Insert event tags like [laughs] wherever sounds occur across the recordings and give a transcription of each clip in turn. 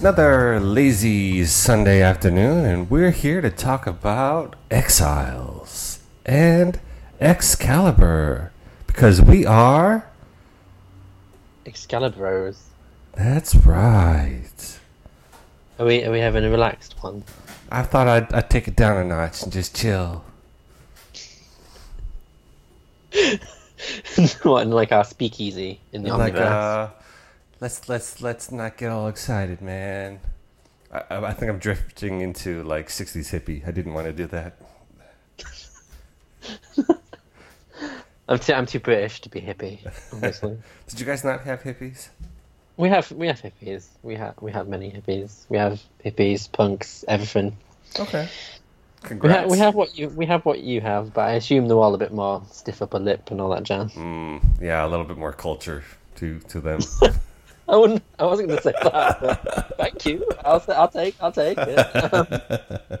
another lazy Sunday afternoon, and we're here to talk about Exiles and Excalibur because we are. Excalibros. That's right. Are we are we having a relaxed one? I thought I'd, I'd take it down a notch and just chill. [laughs] what in like our speakeasy in the Like, omniverse? uh, let's let's let's not get all excited, man. I, I think I'm drifting into like '60s hippie. I didn't want to do that. [laughs] I'm too I'm too British to be hippie. Obviously, [laughs] Did you guys not have hippies? we have we have hippies. We have we have many hippies. We have hippies, punks, everything. Okay. We Congrats. have we have what you we have what you have, but I assume they're all a bit more stiff upper lip and all that jazz. Mm, yeah, a little bit more culture to to them. [laughs] I wouldn't. I wasn't going to say that. Thank you. I'll I'll take I'll take it. [laughs]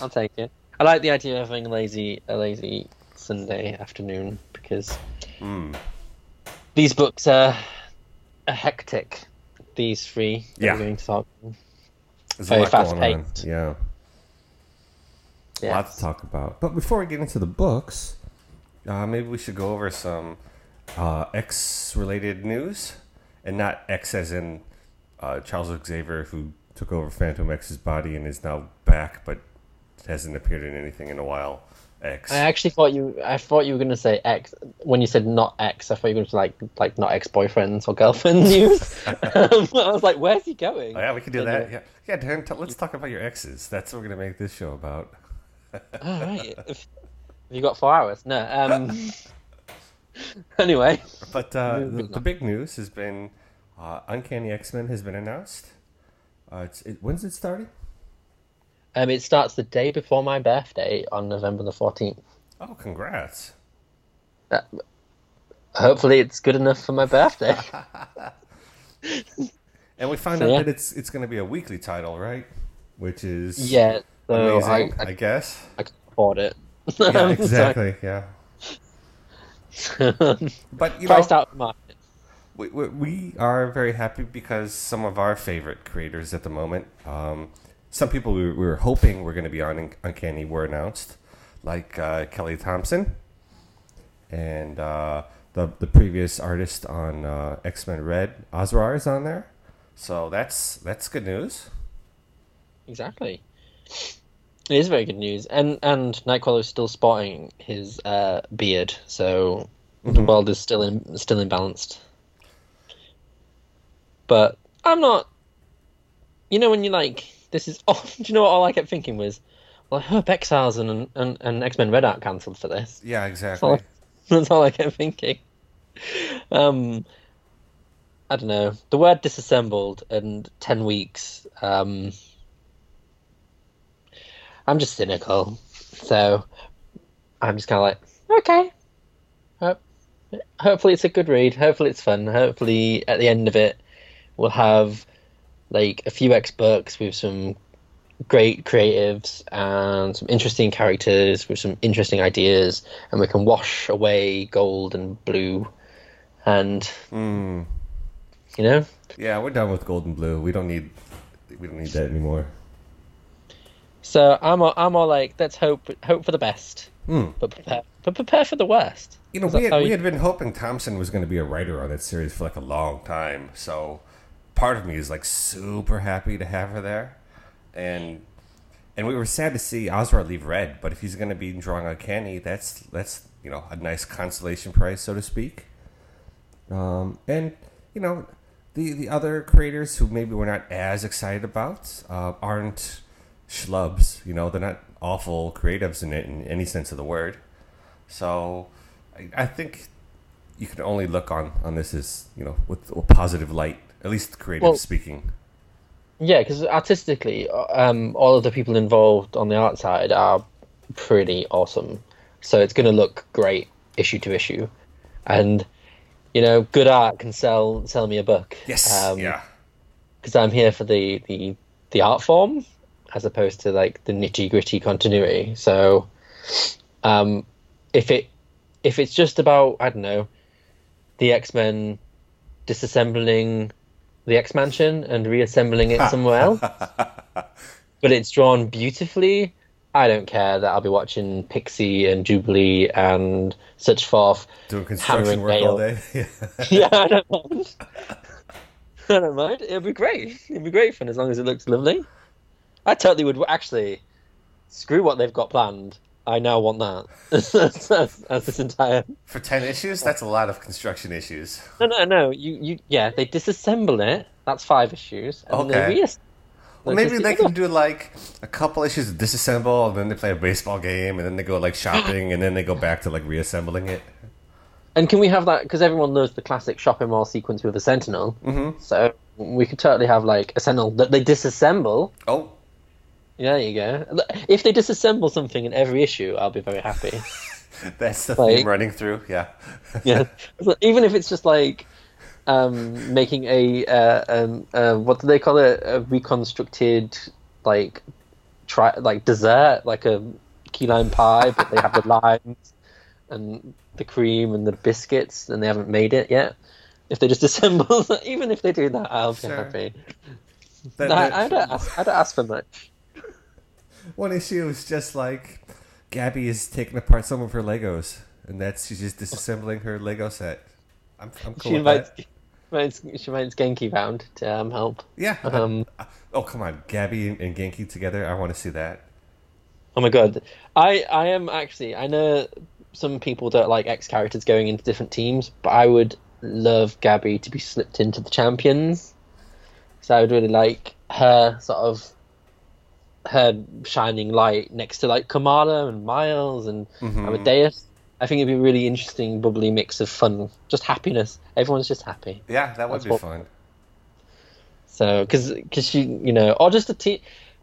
I'll take it. I like the idea of having a lazy a lazy Sunday afternoon because Mm. these books are, are hectic. These three Yeah. we're going to talk. There's Very a lot fast-paced. Yeah, a Yeah. lot to talk about. But before we get into the books, uh, maybe we should go over some uh, X-related news, and not X as in uh, Charles Xavier, who took over Fantomex's body and is now back, but hasn't appeared in anything in a while. X. I actually thought you. I thought you were going to say X when you said not X. I thought you were going to like like not ex boyfriends or girlfriends. um, [laughs] [laughs] I was like, where's he going? Oh, yeah, we can do And, that. Yeah, yeah. Dan, t- let's talk about your exes. That's what we're gonna make this show about. All right. Have you got four hours? No. Um. [laughs] [laughs] anyway, But uh, the, the big news has been uh, Uncanny X Men has been announced. Uh, it's, it, when's it starting? um, it starts the day before my birthday on November the fourteenth. Oh, congrats! Hopefully, it's good enough for my birthday. [laughs] And we find So, out yeah. that it's it's going to be a weekly title, right? Which is yeah. So I, amazing, I, I, guess. I can afford it. [laughs] Yeah, So- exactly. Yeah, but you know, out market. we, we, we are very happy because some of our favorite creators at the moment, um, some people we, we were hoping were going to be on Uncanny were announced, like uh, Kelly Thompson and uh, the the previous artist on uh, X Men Red, Asrar is on there. So that's that's good news. Exactly. It is very good news, and and Nightcrawler is still sporting his uh, beard, so the world is still in still imbalanced. But I'm not. You know when you like this is. [laughs] Oh, do you know what all I kept thinking was, well, I hope Exiles and and, and X Men Red aren't cancelled for this. Yeah, That's exactly. all, [laughs] that's all I kept thinking. Um, I don't know. The word disassembled and ten weeks. Um, I'm just cynical, so I'm just kind of like, okay. Hope, hopefully it's a good read. Hopefully it's fun. Hopefully at the end of it, we'll have like a few X books with some great creatives and some interesting characters with some interesting ideas, and we can wash away gold and blue, and Mm, you know, yeah, we're done with gold and Blue. We don't need we don't need that anymore. So I'm all, I'm all like, let's hope hope for the best, Hmm. but prepare but prepare for the worst. You know, we had, we you- had been hoping Thompson was going to be a writer on that series for like a long time. So part of me is like super happy to have her there, and and we were sad to see Asrar leave Red. But if he's going to be drawing Uncanny, that's that's you know a nice consolation prize, so to speak. Um, and you know, the the other creators who maybe we're not as excited about uh, aren't schlubs. You know, they're not awful creatives in it in any sense of the word. So I, I think you can only look on on this as you know with a positive light, at least creative Well- speaking. Yeah, because artistically, um, all of the people involved on the art side are pretty awesome. So it's going to look great issue to issue, and you know, good art can sell sell me a book. Yes, Um, yeah, because I'm here for the, the the art form as opposed to like the nitty gritty continuity. So, um, if it if it's just about I don't know, the X Men disassembling the X Mansion and reassembling it somewhere [laughs] else. but it's drawn beautifully. I don't care that I'll be watching Pixie and Jubilee and such forth. Doing construction work all day. Yeah. [laughs] [laughs] yeah, I don't mind. I don't mind. It'll be great. It'll be great fun as long as it looks lovely. I totally would actually screw what they've got planned. I now want that [laughs] as, this entire. For ten issues, that's a lot of construction issues. No, no, no. You, you, yeah. They disassemble it. That's five issues. Okay. Reass- Well, maybe they can do like a couple issues of disassemble, and then they play a baseball game, and then they go like shopping, and then they go back to like reassembling it. And can we have that? Because everyone knows the classic shopping mall sequence with a Sentinel. Mm-hmm. So we could totally have like a Sentinel that they disassemble. Oh, Yeah, there you go. If they disassemble something in every issue, I'll be very happy. [laughs] that's the Like- theme running through. Yeah. [laughs] yeah, even if it's just like um, making a uh, um, uh, what do they call it? A reconstructed like try like dessert, like a key lime pie, but they have the [laughs] limes and the cream and the biscuits, and they haven't made it yet. If they just assemble, even if they do that, I'll be Sure. happy. That- I, I don't ask. I don't ask for much. One issue is just like Gabby is taking apart some of her Legos, and that's she's just disassembling her Lego set. I'm, I'm cool she with invites, she invites Genki round to um, help. Yeah. Um, oh come on, Gabby and, and Genki together. I want to see that. Oh my god, I I am actually I know some people don't like X characters going into different teams, but I would love Gabby to be slipped into the champions. So I would really like her sort of her shining light next to like Kamala and Miles and Mhm. Amadeus. I think it'd be a really interesting, bubbly mix of fun, just happiness. Everyone's just happy. Yeah, that would That's be what- fun. So, because because she, you know, or just a team.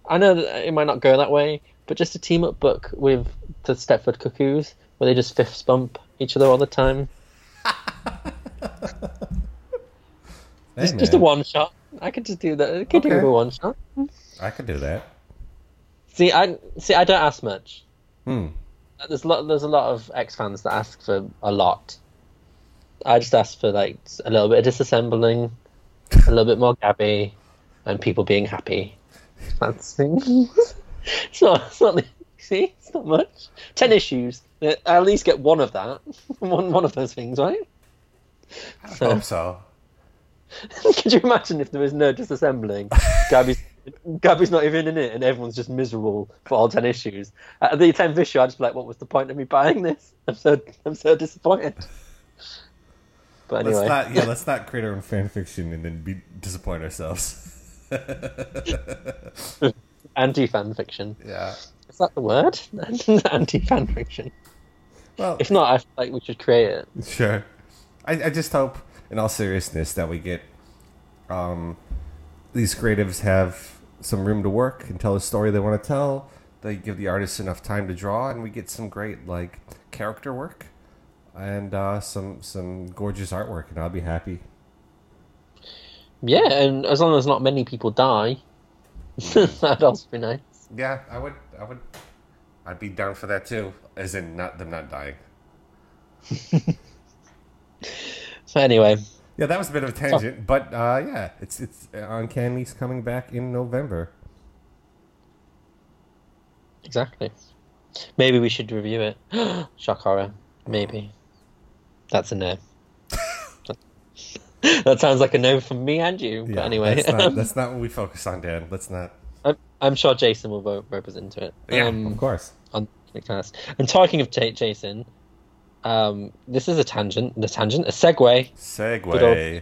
I know that it might not go that way, but just a team up book with the Stepford Cuckoos, where they just fifths bump each other all the time. [laughs] Hey, Just, just a one shot. I could just do that. I could do a one shot. I could do that. See, I see. I don't ask much. Hmm. There's a lot. There's a lot of X fans that ask for a lot. I just ask for like a little bit of disassembling, a little bit more Gabby, and people being happy. That's [laughs] it's not. It's not. See, it's not much. Ten issues. I at least get one of that. [laughs] One one of those things, right? I hope so. [laughs] Could you imagine if there was no disassembling? Gabby's Gabby's not even in it, and everyone's just miserable for all ten issues. At the tenth issue, I'd just be like, "What was the point of me buying this? I'm so I'm so disappointed." But anyway, Let's not. Yeah, let's [laughs] not create our own fan fiction and then be disappoint ourselves. [laughs] anti-fan fiction. yeah. Is that the word? [laughs] anti-fan fiction. Well, If not, I feel like we should create it. Sure. I, I just hope, in all seriousness, that we get um, these creatives have some room to work and tell a story they want to tell. They give the artists enough time to draw, and we get some great like character work and uh, some some gorgeous artwork, and I'll be happy. Yeah, and as long as not many people die, [laughs] that'd also be nice. Yeah, I would. I would. I'd be down for that too. As in, not them not dying. [laughs] So anyway, Yeah, that was a bit of a tangent, but uh, yeah, it's it's Uncanny's coming back in November. exactly. Maybe we should review it. [gasps] Shock horror. Maybe. That's a no. [laughs] that sounds like a no from me and you. Yeah, But anyway, that's not, [laughs] that's not what we focus on, Dan. Let's not. I'm, I'm sure Jason will vote represent it. Yeah, Um, of course. on Nickcast. And talking of J- Jason, um, this is a tangent, the tangent, a segue. Segue.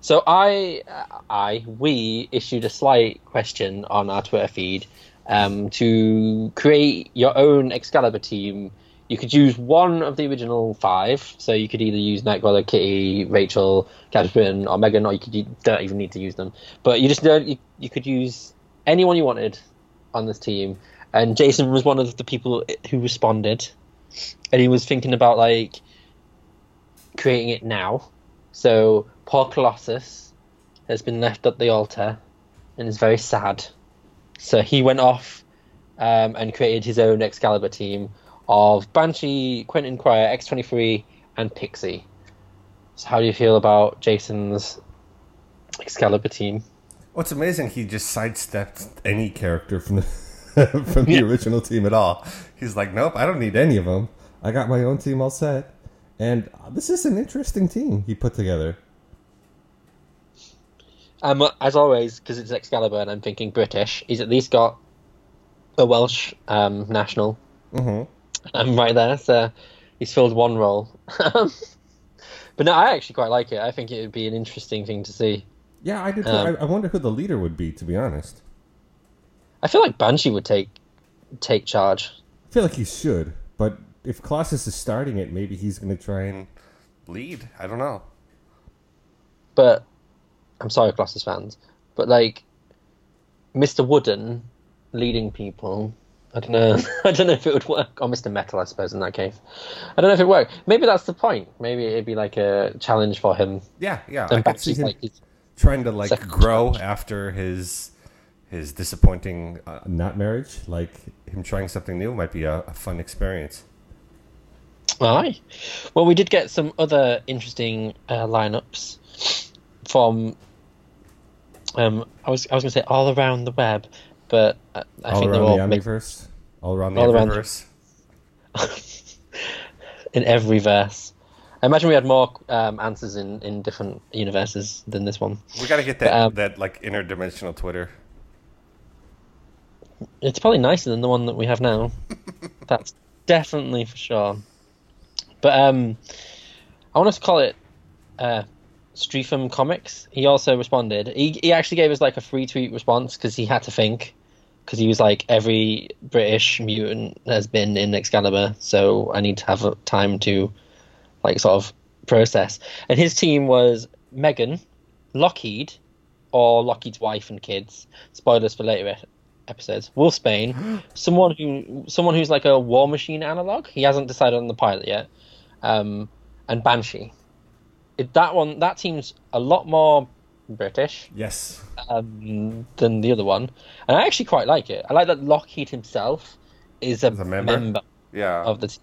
So I, I, we issued a slight question on our Twitter feed um, to create your own Excalibur team. You could use one of the original five, so you could either use Nightcrawler, Kitty, Rachel, Captain, or Megan, or you could you don't even need to use them. But you just don't. You, you could use anyone you wanted on this team. And Jason was one of the people who responded, and he was thinking about like creating it now. So poor Colossus has been left at the altar and is very sad. So he went off um, and created his own Excalibur team of Banshee, Quentin Quire, X23, and Pixie. So how do you feel about Jason's Excalibur team. What's amazing, he just sidestepped any character from the [laughs] from the original team at all. He's like, nope, I don't need any of them. I got my own team all set, and this is an interesting team he put together. Um, as always, because it's Excalibur and I'm thinking British, he's at least got a Welsh um, national hmm um, right there, so he's filled one role. [laughs] But no, I actually quite like it. I think it would be an interesting thing to see. Yeah, I do. Too. Um, I, I wonder who the leader would be. To be honest, I feel like Banshee would take take charge. I feel like he should, but if Colossus is starting it, maybe he's going to try and lead. I don't know. But I'm sorry, Colossus fans, but like Mr. Wooden leading people, I don't know. [laughs] I don't know if it would work. Or Mr. Metal, I suppose, in that case. I don't know if it worked. Maybe that's the point. Maybe it'd be like a challenge for him. Yeah, yeah. I could see him like trying to like grow challenge. after his his disappointing uh, not marriage. Like him trying something new might be a, a fun experience. Aye. Well, we did get some other interesting uh, lineups from. Um, I was I was going to say all around the web, but I, I all think they're all the mixed Omniverse, all around the All around the- [laughs] in every verse. I imagine we had more um, answers in, in different universes than this one. We got to get that Um, that like interdimensional Twitter. It's probably nicer than the one that we have now. [laughs] That's definitely for sure. But um, I want to call it uh, Streatham Comics. He also responded. He he actually gave us like a free tweet response because he had to think. Because he was like, every British mutant has been in Excalibur, so I need to have time to, like, sort of process. And his team was Megan, Lockheed, or Lockheed's wife and kids. Spoilers for later episodes. Wolfsbane, [gasps] someone who someone who's like a War Machine analog. He hasn't decided on the pilot yet. Um, and Banshee. It, that one, that team's a lot more British Yes, um, than the other one, and I actually quite like it. I like that Lockheed himself is a, a member? member yeah. of the team.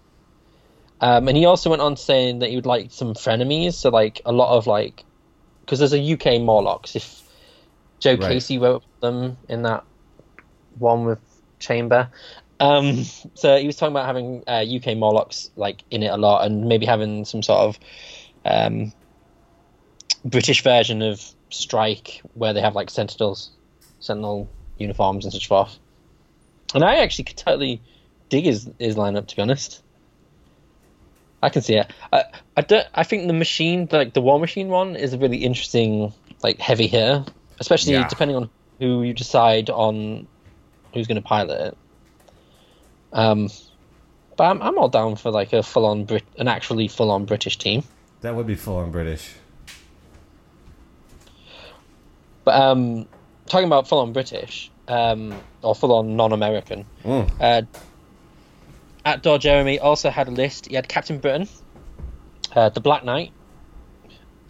Um, and he also went on saying that he would like some frenemies, so like a lot of like, because there's a UK Morlocks. If Joe Right. Casey wrote them in that one with Chamber, um, so he was talking about having uh, UK Morlocks like in it a lot, and maybe having some sort of um, British version of Strike where they have like Sentinels, Sentinel uniforms and such forth. And I actually could totally dig his his lineup to be honest. I can see it. I I don't. I think the machine, like the War Machine one, is a really interesting, like heavy hitter, especially Yeah. depending on who you decide on who's going to pilot it. Um, but I'm I'm all down for like a full on Brit, an actually full on British team. that would be full on British. But um, talking about full on British, um, or full on non American, Mm. uh, at Door Jeremy also had a list. He had Captain Britain, uh, the Black Knight,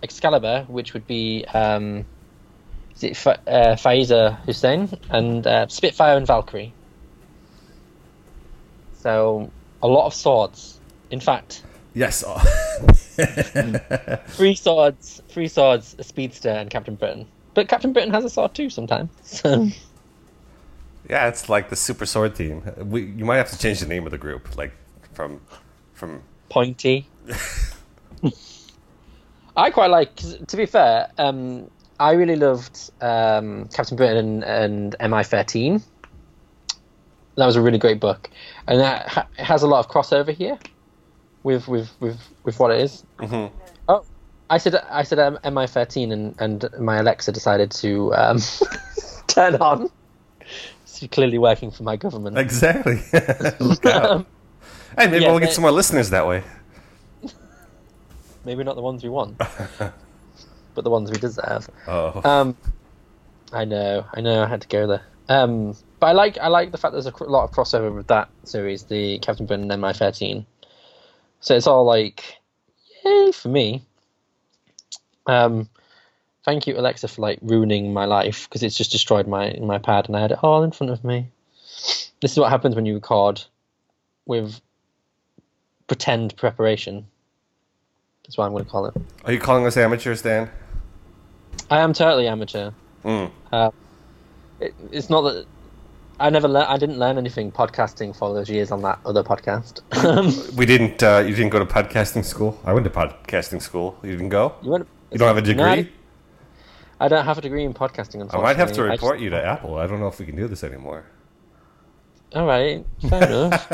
Excalibur, which would be um, is it Fa- uh, Faiza Hussein, and uh, Spitfire and Valkyrie. So a lot of swords. In fact, Yes. [laughs] three swords, three swords, a speedster, and Captain Britain. But Captain Britain has a sword too sometimes. So. yeah, it's like the Super Sword team. We you might have to change the name of the group, like from from pointy. [laughs] I quite like. 'cause to be fair, um, I really loved um, Captain Britain and, and MI13. That was a really great book, and that ha- it has a lot of crossover here with with with, with what it is. Mhm. Oh, I said I said um, MI13, and and my Alexa decided to um, [laughs] turn on. It's clearly working for my government. exactly. [laughs] Look out. Um, Hey, maybe yeah, we'll get some more listeners that way. [laughs] maybe not the ones we want, but the ones we deserve. Oh, Um, I know, I know, I had to go there. Um, but I like, I like the fact there's a cr- lot of crossover with that series, the Captain Britain and MI13. So it's all like, yay for me. Um, thank you, Alexa, for like ruining my life because it's just destroyed my my pad, and I had it all in front of me. This is what happens when you record with pretend preparation. That's what I'm going to call it. are you calling us amateurs, Dan? I am totally amateur. Mm. Uh, it, it's not that I never learned. I didn't learn anything podcasting for those years on that other podcast. [laughs] We didn't. Uh, you didn't go to podcasting school. I went to podcasting school. You didn't go. you, went, You don't have a No, I degree. I don't have a degree in podcasting. I might have to report just- you to Apple. I don't know if we can do this anymore. All right, fair enough.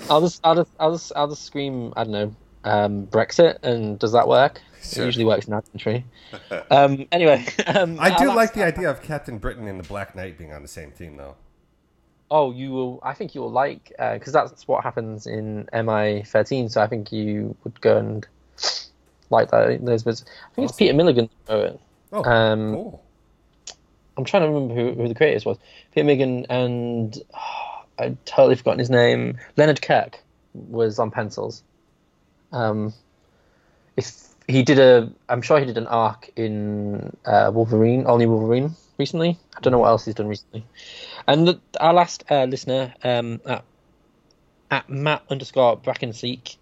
[laughs] I'll just, I'll just, I'll just, I'll just scream. I don't know, um, Brexit, and does that work? Sure. It usually works in our country. [laughs] um, anyway, [laughs] um, I do like the idea of Captain Britain and the Black Knight being on the same team, though. Oh, you will. I think you will like because that's what happens in MI thirteen. So I think you would go and like that. Those bits. I think it's Peter Milligan. wrote it. Oh, Um, cool. I'm trying to remember who, who the creators was. Peter Milligan and [sighs] I'd totally forgotten his name. Leonard Kirk was on pencils. Um, if he did a, I'm sure he did an arc in uh, Wolverine, Only Wolverine recently. I don't know what else he's done recently. And the, our last uh, listener um, at, at Matt underscore Brackenseek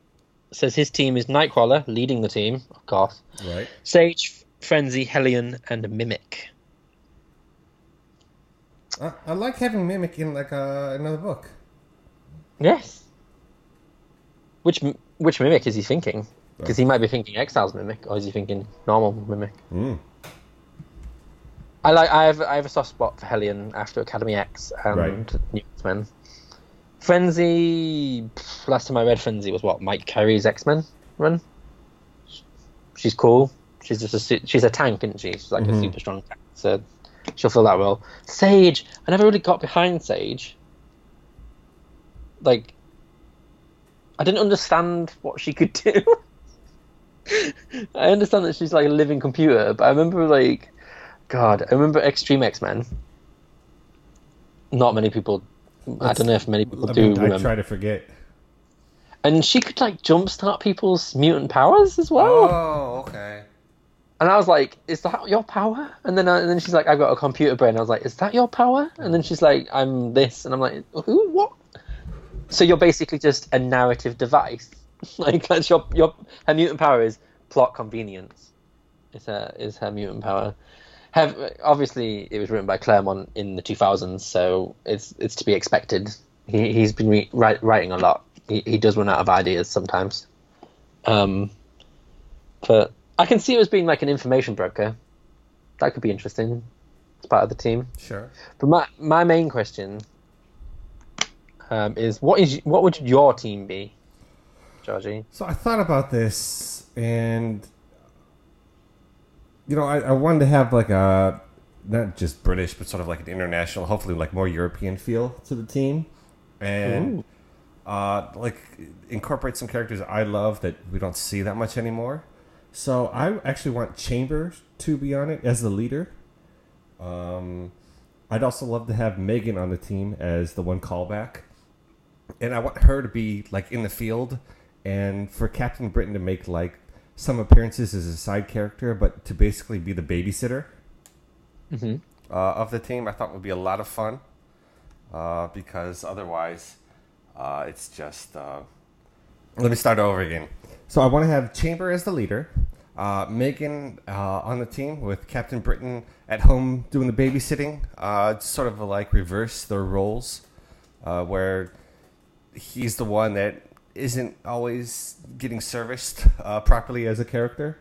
says his team is Nightcrawler leading the team, of course. Right. Sage, Frenzy, Hellion, and Mimic. I, I like having Mimic in like uh, another book. Yes. Which which mimic is he thinking? Because he might be thinking Exile's mimic, or is he thinking normal mimic? Mm. I like. I have. I have a soft spot for Hellion after Academy X and Right. New X Men. Frenzy. Last time I read Frenzy was what Mike Carey's X Men run. She's cool. She's just a she's a tank, isn't she? She's like a Mhm. super strong tank. So she'll fill that role. Sage. I never really got behind Sage. Like, I didn't understand what she could [laughs] do. [laughs] I understand that she's like a living computer, but I remember like, God, I remember Extreme X Men. Not many people. I Let's- don't know if many people I, do mean, I try to forget. And she could like jumpstart people's mutant powers as well. Oh, okay. And I was like, "Is that your power?" And then, I, and then she's like, "I've got a computer brain." I was like, "Is that your power?" And then she's like, "I'm this," and I'm like, "Who? What?" So you're basically just a narrative device. [laughs] like that's your your her mutant power is plot convenience. Is her is her mutant power. Have obviously it was written by Claremont in the 2000s, so it's it's to be expected. He he's been re- write, writing a lot. He he does run out of ideas sometimes. Um, but I can see it as being like an information broker. That could be interesting. It's part of the team. Sure. But my my main question um, is what is what would your team be, Georgie? So I thought about this, and you know, I, I wanted to have like a not just British, but sort of like an international, hopefully like more European feel to the team, and uh, like incorporate some characters I love that we don't see that much anymore. So I actually want Chambers to be on it as the leader. Um, I'd also love to have Megan on the team as the one callback and I want her to be like in the field, and for Captain Britain to make like some appearances as a side character, but to basically be the babysitter Mhm. uh, of the team. I thought would be a lot of fun uh, because otherwise, uh, it's just. Uh... Let me start over again. So I want to have Chamber as the leader. Uh, Megan uh, on the team with Captain Britain at home doing the babysitting, uh, sort of like reverse their roles, uh, where he's the one that isn't always getting serviced uh, properly as a character.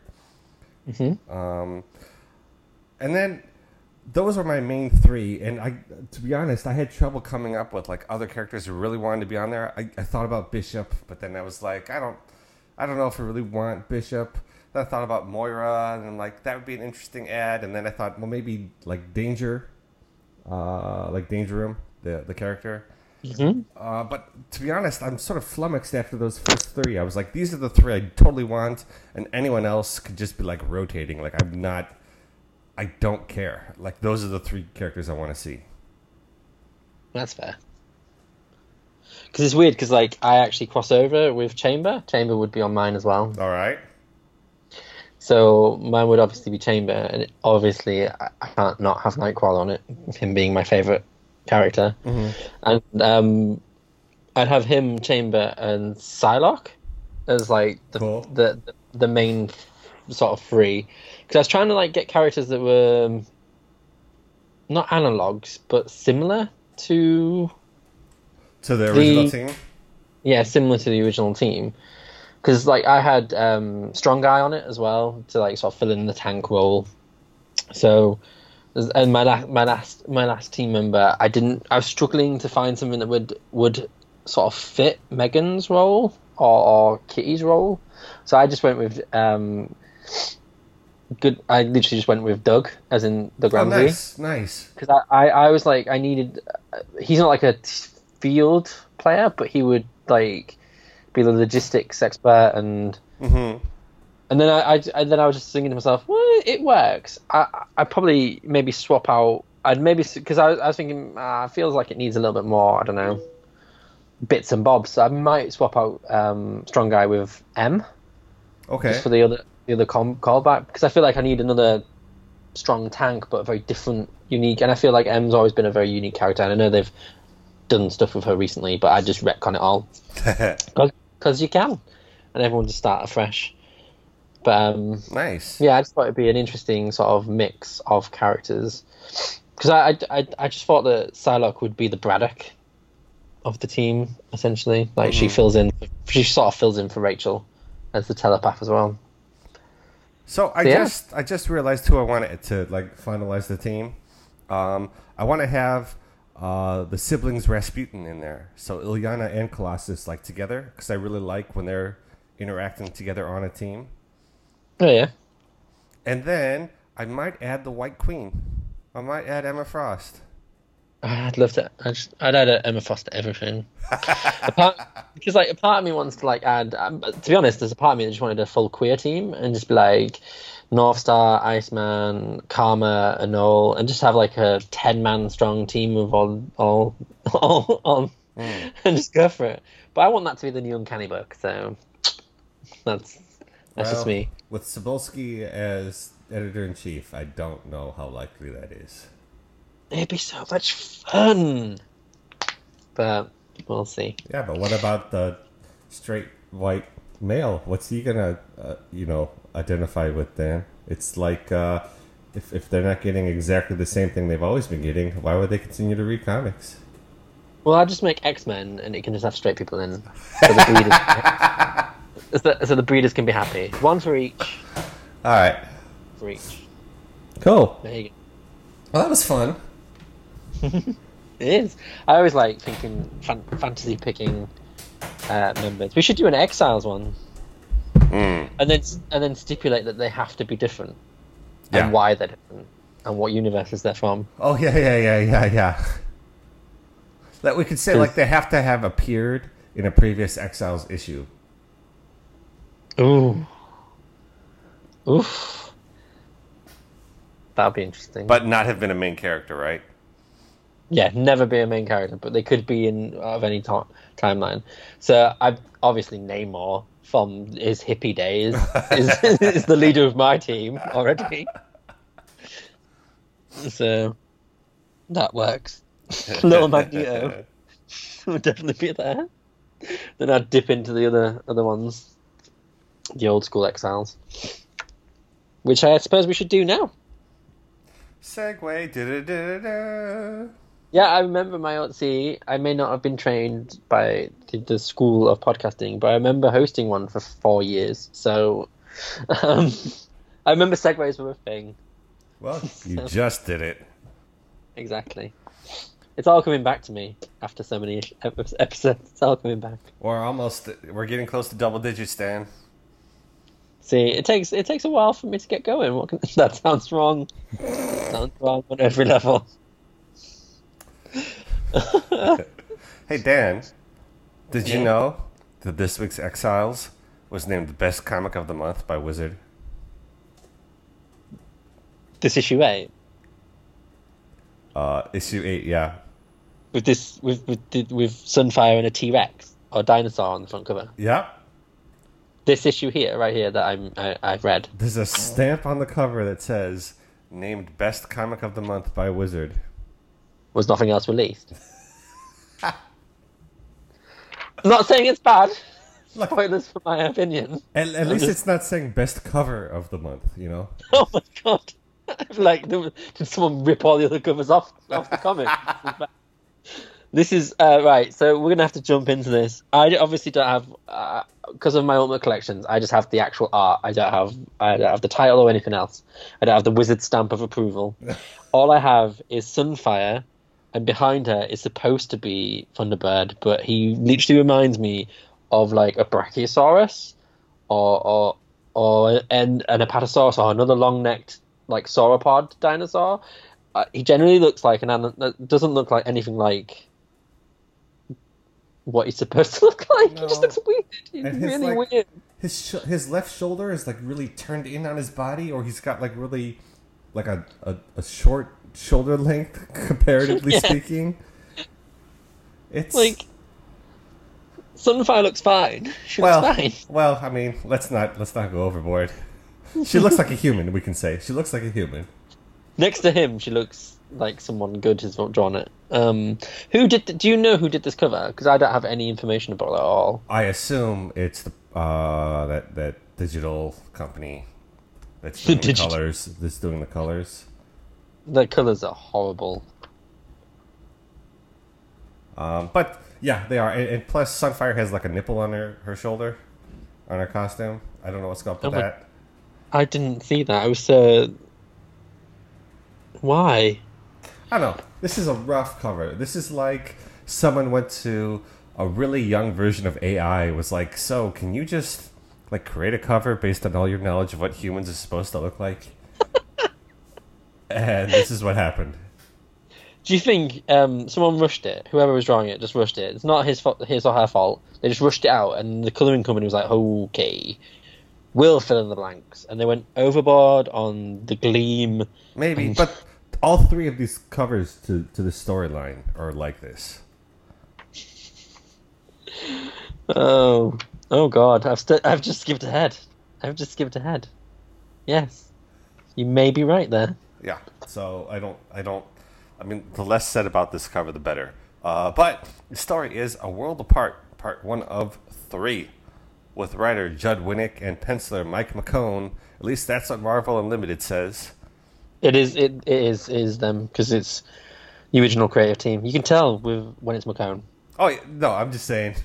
Mm-hmm. Um, and then those are my main three. And I, to be honest, I had trouble coming up with like other characters who really wanted to be on there. I, I thought about Bishop, but then I was like, I don't, I don't know if I really want Bishop. Then I thought about Moira, and I'm like, that would be an interesting ad. And then I thought, well, maybe like Danger, uh, like Danger Room, the the character. Mm-hmm. Uh, but to be honest, I'm sort of flummoxed after those first three. I was like, these are the three I totally want, and anyone else could just be like rotating. Like I'm not, I don't care. Like those are the three characters I want to see. That's fair. Because it's weird. Because like I actually cross over with Chamber. Chamber would be on mine as well. All right. So mine would obviously be Chamber, and obviously I, I can't not have Nightcrawler on it. Him being my favorite character, and um, I'd have him, Chamber, and Psylocke as like the Cool. the the main sort of three. because I was trying to like get characters that were um, not analogs but similar to To the original The- team. yeah similar to the original team because like I had um, strong guy on it as well to like sort of fill in the tank role. So and my last my last my last team member I didn't I was struggling to find something that would would sort of fit Megan's role or, or Kitty's role. So I just went with um good I literally just went with Doug as in Doug Oh, Ramsey nice, nice. because I, I, I was like I needed. Uh, he's not like a field player, but he would like be the logistics expert and hmm and then I, I and then I was just thinking to myself, well, it works. I I probably maybe swap out. I'd maybe because I, was- I was thinking uh, it feels like it needs a little bit more. I don't know bits and bobs. So I might swap out um, strong guy with M Okay. just for the other the other com- callback because I feel like I need another strong tank, but a very different, unique. And I feel like M's always been a very unique character. And I know they've done stuff with her recently, but I just retcon it all [laughs] because you can, and everyone just start afresh. But um, nice. yeah, I just thought it'd be an interesting sort of mix of characters because I, I, I, I just thought that Psylocke would be the Braddock of the team essentially. Like she Mhm. fills in, she sort of fills in for Rachel as the telepath as well. So I So, yeah. just I just realized who I wanted to like finalize the team. Um, I want to have uh, the siblings Rasputin in there. So Illyana and Colossus like together because I really like when they're interacting together on a team. Oh yeah. And then I might add the White Queen. I might add Emma Frost. I'd love to. I'd, just, I'd add Emma Frost to everything. [laughs] because like a part of me wants to like add. Um, to be honest, there's a part of me that just wanted a full queer team and just be like Northstar, Iceman, Karma, and all, and just have like a ten man strong team of all all [laughs] all on, Mm. and just go for it. But I want that to be the new Uncanny book. So that's that's just me. With Cebulski as editor in chief, I don't know how likely that is. It'd be so much fun. But we'll see. Yeah, but what about the straight white male? What's he gonna, uh, you know, identify with? then? it's like uh, if if they're not getting exactly the same thing they've always been getting, why would they continue to read comics? Well, I'll just make X Men, and it can just have straight people in, [laughs] so the breeders, so, so the breeders can be happy. One for each, All right, for each. cool. There you go. Well, that was fun. [laughs] It is. I always like thinking fan- fantasy picking uh, members. We should do an Exiles one, Mm. and then and then stipulate that they have to be different, Yeah. and why they're different, and what universes they're from. Oh yeah, yeah, yeah, yeah, yeah. That we could say like they have to have appeared in a previous Exiles issue. Ooh, oof. That'd be interesting. But not have been a main character, right? Yeah, never be a main character, but they could be in of any ti timeline. So I obviously Namor from his hippie days [laughs] is, is the leader of my team already. So that works. [laughs] Little Magneto [laughs] would definitely be there. Then I'd dip into the other other ones, the old school exiles, which I suppose we should do now. Segue. Yeah, I remember my see. I may not have been trained by the, the school of podcasting, but I remember hosting one for four years. So, um, [laughs] I remember segues were a thing. Well, [laughs] you just did it. Exactly. It's all coming back to me after so many episodes. It's all coming back. We're almost. We're getting close to double digits, Dan. See, it takes it takes a while for me to get going. What can, [laughs] that sounds wrong. sounds wrong on every level. [laughs] Hey Dan, did you know that this week's Exiles was named the best comic of the month by Wizard? This issue eight Uh, issue eight, yeah. with this with with with Sunfire and a T Rex or dinosaur on the front cover. Yep. This issue here, right here, that I'm I, I've read. There's a stamp on the cover that says named best comic of the month by Wizard. Was nothing else released? I'm [laughs] not saying it's bad. [laughs] Look. spoilers for my opinion. At, at least just- it's not saying best cover of the month, you know? [laughs] Oh my god! like, there was- did someone rip all the other covers off off the comic? This is uh, right. So we're gonna have to jump into this. I obviously don't have because of my Ultimate collections. I just have the actual art. I don't have I don't have the title or anything else. I don't have the wizard stamp of approval. [laughs] all I have is Sunfire, and behind her is supposed to be Thunderbird, but he literally reminds me of like a Brachiosaurus or or or an, an Apatosaurus or another long-necked like sauropod dinosaur. Uh, he generally looks like an uh, doesn't look like anything like what he's supposed to [laughs] look like. He just looks weird. He's And his, really like- weird. His sh- his left shoulder is like really turned in on his body, or he's got like really like a, a, a short shoulder length, [laughs] comparatively [laughs] Yeah. speaking. It's Like Sunfire looks fine. She well, looks fine. well. I mean, let's not let's not go overboard. She looks like a human. We can say she looks like a human. Next to him, she looks like someone good has not drawn it. Um, who did? Do you know who did this cover? Because I don't have any information about it at all. I assume it's the uh, that that digital company that's [laughs] doing the, digital- colors. That's doing the colors. The colors are horrible. Um, but yeah, they are. And, and plus, Sunfire has like a nipple on her her shoulder, on her costume. I don't know what's up with Oh my- that. I didn't see that. I was uh, why? I don't know. This is a rough cover. This is like someone went to a really young version of AI. Was like, so can you just like create a cover based on all your knowledge of what humans are supposed to look like? [laughs] and this is what happened. Do you think um, someone rushed it? Whoever was drawing it just rushed it. It's not his fault, his or her fault. They just rushed it out, and the coloring company was like, "Okay, we'll fill in the blanks," and they went overboard on the gleam. Maybe, but all three of these covers to to the storyline are like this. Oh, oh God! I've st- I've just skipped ahead. I've just skipped ahead. Yes, you may be right there. Yeah. So I don't. I don't. I mean, the less said about this cover, the better. Uh, but the story is A World Apart, part one of three, with writer Judd Winick and penciler Mike McKone. At least that's what Marvel Unlimited says. It is. It, it is. It is them because it's the original creative team. You can tell with when it's McKone. Oh no, I'm just saying.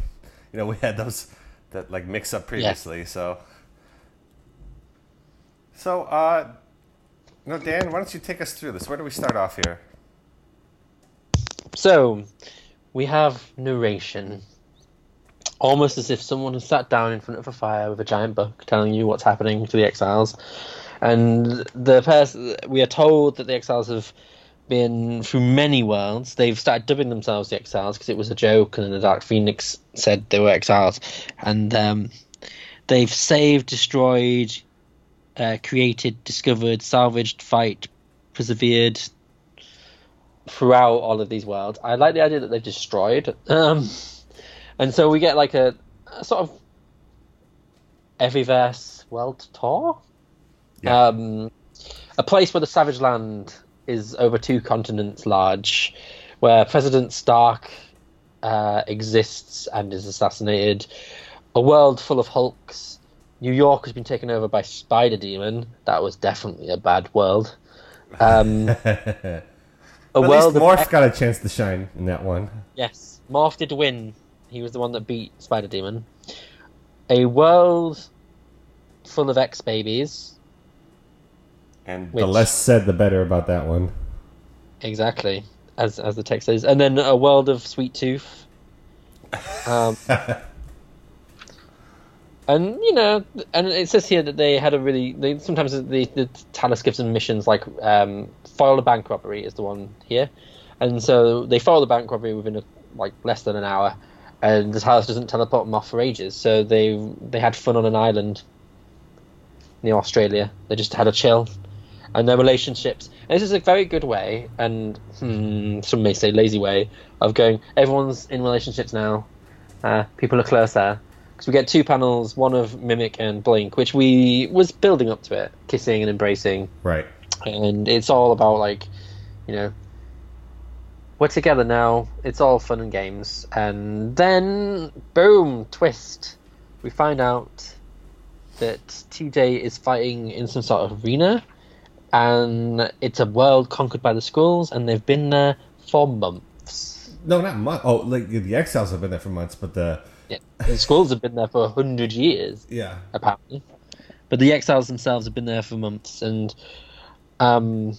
You know, we had those that like mix up previously. So. So, uh, no, Dan, why don't you take us through this? Where do we start off here? So, we have narration. Almost as if someone has sat down in front of a fire with a giant book telling you what's happening to the exiles. And the person we are told that the exiles have been through many worlds. They've started dubbing themselves the exiles because it was a joke, and the Dark Phoenix said they were exiles. And um, they've saved, destroyed, uh, created, discovered, salvaged, fight, persevered, throughout all of these worlds. I like the idea that they've destroyed, um, and so we get like a, a sort of Everyverse world tour. Yeah. Um, a place where the Savage Land is over two continents large, where President Stark uh, exists and is assassinated. A world full of Hulks. New York has been taken over by Spider Demon. That was definitely a bad world. Um, [laughs] a At least world of Morph got a chance to shine in that one. Yes, Morph did win. He was the one that beat Spider Demon. A world full of X babies. And Which- the less said, the better about that one. Exactly, as as the text says, and then a world of Sweet Tooth. Um, [laughs] and you know, and it says here that they had a really. They, sometimes the the Tallus gives them missions like um, foil a bank robbery is the one here, and so they foil the bank robbery within a, like less than an hour, and the Tallus doesn't teleport them off for ages. So they they had fun on an island near Australia. They just had a chill, and their relationships. And this is a very good way, and hmm, some may say lazy way of going. Everyone's in relationships now. Uh, people are closer because we get two panels, one of Mimic and Blink, which we was building up to it, kissing and embracing, Right. and it's all about like, you know, we're together now. It's all fun and games, and then boom, twist. we find out that TJ is fighting in some sort of arena, and it's a world conquered by the Skrulls, and they've been there for months. No, not months. Oh, like the Exiles have been there for months, but the Yeah, the Skrulls have been there for a hundred years. [laughs] yeah, apparently. But the exiles themselves have been there for months, and um,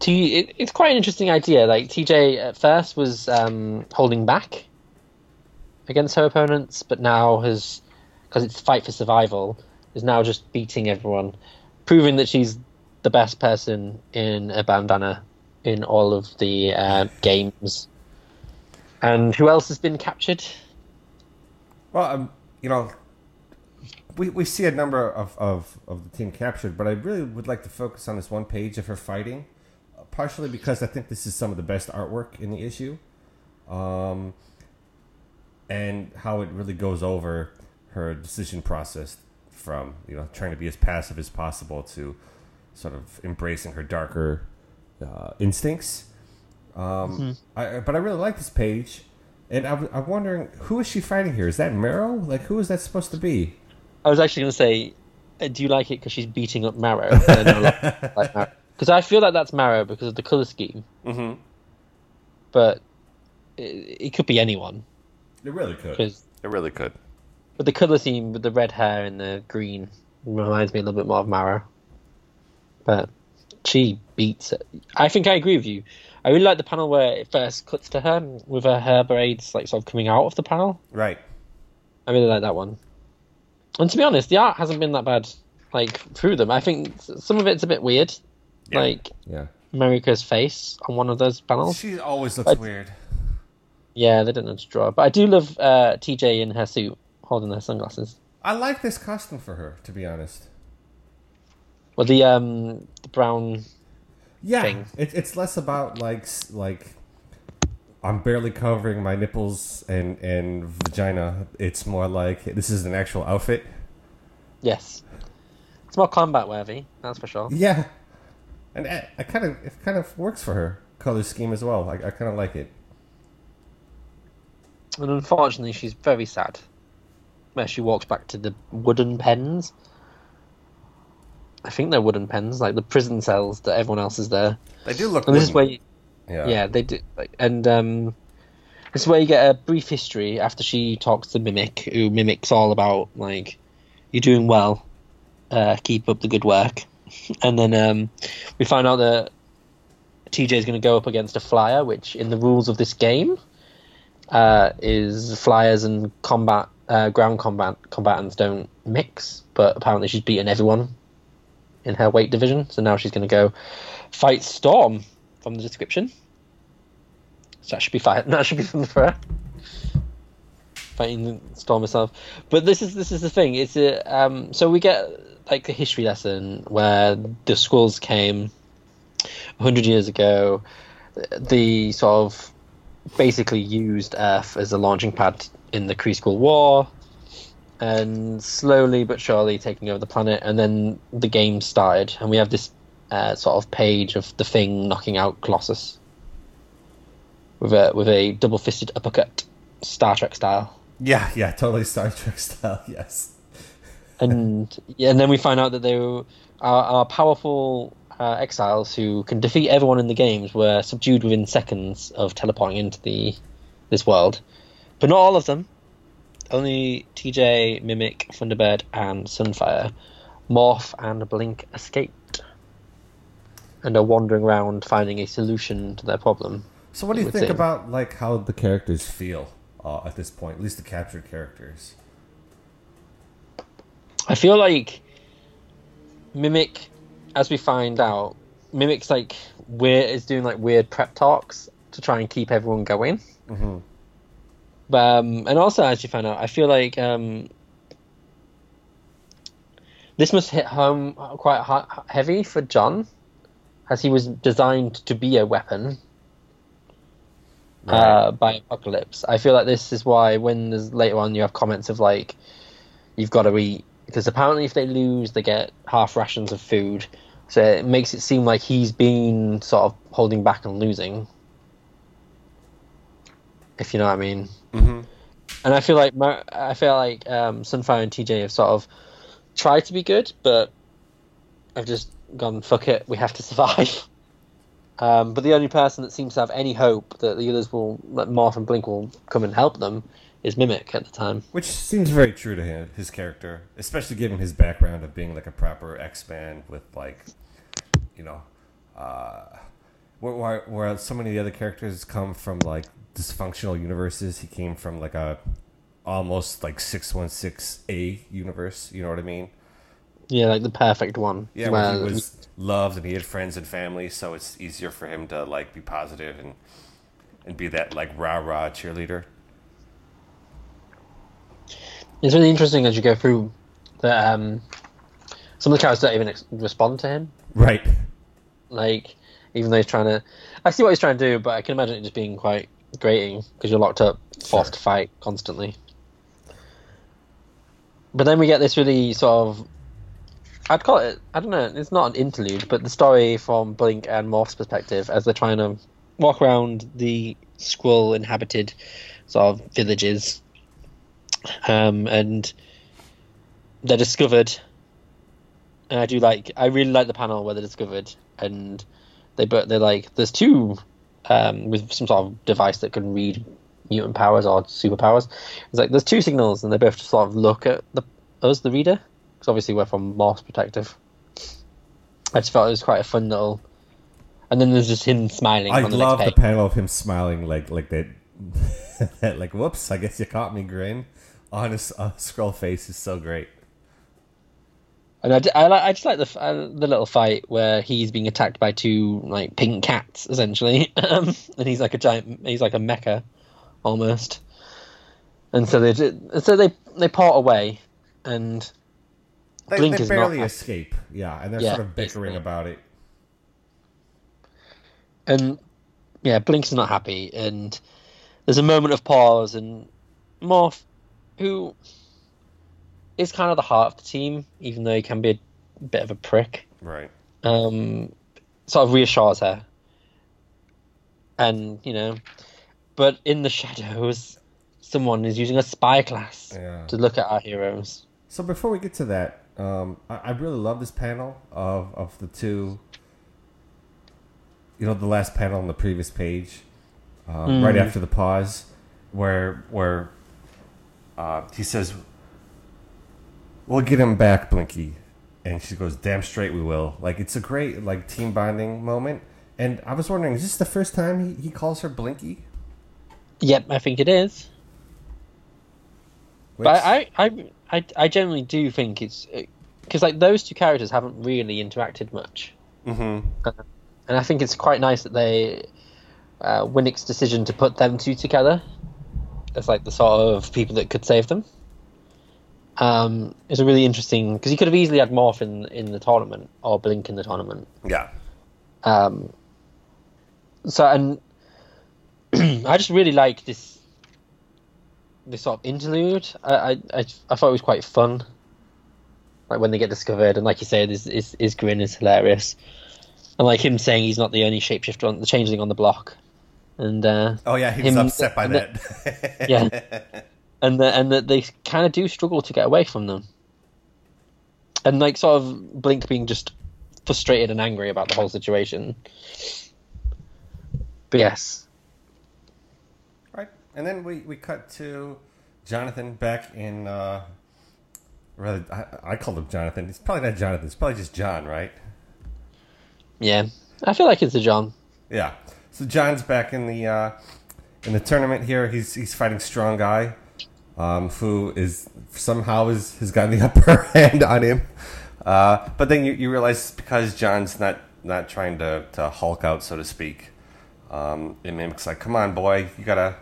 T it, it's quite an interesting idea. Like TJ at first was um, holding back against her opponents, but now has because it's fight for survival, is now just beating everyone, proving that she's the best person in a bandana in all of the uh, [laughs] games. And who else has been captured? Well, um, you know, we, we see a number of, of, of the team captured, but I really would like to focus on this one page of her fighting, partially because I think this is some of the best artwork in the issue, um, and how it really goes over her decision process from you know trying to be as passive as possible to sort of embracing her darker uh, instincts. Um, I, but I really like this page, and I, w- I'm wondering who is she fighting here? Is that Marrow? Like, who is that supposed to be? I was actually going to say, uh, do you like it because she's beating up Marrow? [laughs] Because I feel like that's Marrow because of the color scheme, Mm-hmm. but it, it could be anyone. It really could. Because It really could. but the color scheme with the red hair and the green reminds me a little bit more of Marrow. But she beats it. I think I agree with you. I really like the panel where it first cuts to her with her hair braids like sort of coming out of the panel. Right. I really like that one. And to be honest, the art hasn't been that bad. Like through them, I think some of it's a bit weird. Yeah. Like Yeah. Marika's face on one of those panels. She always looks I- weird. Yeah, they didn't know to draw. But I do love uh, TJ in her suit holding her sunglasses. I like this costume for her, to be honest. Well, the um the brown. Yeah, Thing. it, it's less about like like I'm barely covering my nipples and and vagina. It's more like this is an actual outfit. Yes, it's more combat worthy. That's for sure. Yeah, and I, I kind of it kind of works for her color scheme as well. I, I kind of like it. And unfortunately, she's very sad. Where she walks back to the wooden pens. I think they're wooden pens, like the prison cells that everyone else is there. They do look. And this is where, you, yeah. yeah, they do. Like, and um, this is where you get a brief history after she talks to Mimic, who mimics all about like, you're doing well, uh, keep up the good work, [laughs] and then um, we find out that TJ is going to go up against a flyer, which in the rules of this game uh, is flyers and combat uh, ground combat combatants don't mix, but apparently she's beaten everyone in her weight division, so now she's going to go fight Storm from the description. So that should be fine. [laughs] That should be fun for her. Fighting Storm herself, but this is this is the thing. It's a um. So we get like a history lesson where the Skrulls came hundred years ago. The sort of basically used Earth as a launching pad in the Kree Skrull War, and slowly but surely taking over the planet. And then the game started, and we have this uh, sort of page of the Thing knocking out Colossus with a with a double fisted uppercut, Star Trek style. Yeah, yeah, totally Star Trek style. [laughs] Yes. and yeah, and then we find out that they were, are, are powerful uh, exiles who can defeat everyone in the games were subdued within seconds of teleporting into the this world, but not all of them. Only TJ, Mimic, Thunderbird, and Sunfire, Morph, and Blink escaped, and are wandering around finding a solution to their problem. So, what do you think about like how the characters feel uh, at this point? At least the captured characters. I feel like Mimic, as we find out, Mimic's like weird is doing like weird prep talks to try and keep everyone going. Mhm. But um, and also as you find out, I feel like um, this must hit home quite ha- heavy for John, as he was designed to be a weapon uh, by Apocalypse. I feel like this is why when there's later on you have comments of like, you've got to eat because apparently if they lose they get half rations of food, so it makes it seem like he's been sort of holding back and losing. If you know what I mean. Mhm. and I feel like Mar- I feel like um, Sunfire and TJ have sort of tried to be good, but I've just gone fuck it. We have to [laughs] survive. Um, but the only person that seems to have any hope that the others will, that Morph and Blink will come and help them, is Mimic at the time. Which seems very true to him, his character, especially given his background of being like a proper X Man with like, you know, uh, where, where, where so many of the other characters come from like dysfunctional universes. He came from like a almost like six one six A universe. You know what I mean? Yeah, like the perfect one. Yeah, where he was loved and he had friends and family, so it's easier for him to like be positive and and be that like rah rah cheerleader. It's really interesting as you go through that um, some of the characters don't even ex- respond to him. Right. Like, even though he's trying to, I see what he's trying to do, but I can imagine it just being quite grating because you're locked up, forced to fight constantly. But then we get this really sort of, I'd call it, I don't know, it's not an interlude, but the story from Blink and Morph's perspective as they're trying to walk around the Skrull inhabited sort of villages. Um, and they're discovered. And I do like, I really like the panel where they're discovered, and they but they're like, there's two um, with some sort of device that can read mutant powers or superpowers. It's like there's two signals, and they both sort of look at the us, the reader, because obviously we're from Morph's perspective. I just felt it was quite a fun little. And then there's just him smiling. I on the love the panel of him smiling like like that. [laughs] like whoops, I guess you caught me grin on his uh, Skrull face is so great. And I, I, I just like the uh, the little fight where he's being attacked by two like pink cats essentially, [laughs] um, and he's like a giant, he's like a mecha, almost. And so they so they they part away, and They, Blink they is barely happy. escape, yeah, and they're Yeah, sort of bickering about it. and yeah, Blink's not happy, and there's a moment of pause, and Morph, who is kind of the heart of the team, even though he can be a bit of a prick. Right. um, sort of reassures her. And, you know, but in the [laughs] shadows, someone is using a spyglass Yeah. to look at our heroes. So before we get to that, um, I, I really love this panel of of the two. You know, the last panel on the previous page, uh, right after the pause, where where uh, he says, "We'll get him back, Blinky," and she goes, "Damn straight we will." Like it's a great like team bonding moment. And I was wondering, is this the first time he, he calls her Blinky? Yep, I think it is. Which- But I, I, I, I generally do think it's because like those two characters haven't really interacted much, Mhm. and I think it's quite nice that they uh, Winick's decision to put them two together as like the sort of people that could save them. Um, is a really interesting because he could have easily had Morph in in the tournament or Blink in the tournament. yeah. Um, so and [clears throat] I just really like this this sort of interlude. I, I I I thought it was quite fun. Like when they get discovered, and like you said, his his, his grin is hilarious, and like him saying he's not the only shapeshifter on the changeling on the block, and uh, Oh yeah, he was Him- upset by that. yeah, [laughs] and the, and that they kind of do struggle to get away from them, and like sort of Blink being just frustrated and angry about the whole situation. But yes, Right, and then we, we cut to Jonathan back in. Uh, rather, I, I called him Jonathan. It's probably not Jonathan. It's probably just John, right? yeah, I feel like it's a John. Yeah. So John's back in the uh, in the tournament here. He's he's fighting strong guy, um, who is somehow is has gotten the [laughs] upper hand on him. Uh, but then you, you realize because John's not not trying to, to Hulk out, so to speak. Um, it mimics like, come on, boy, you gotta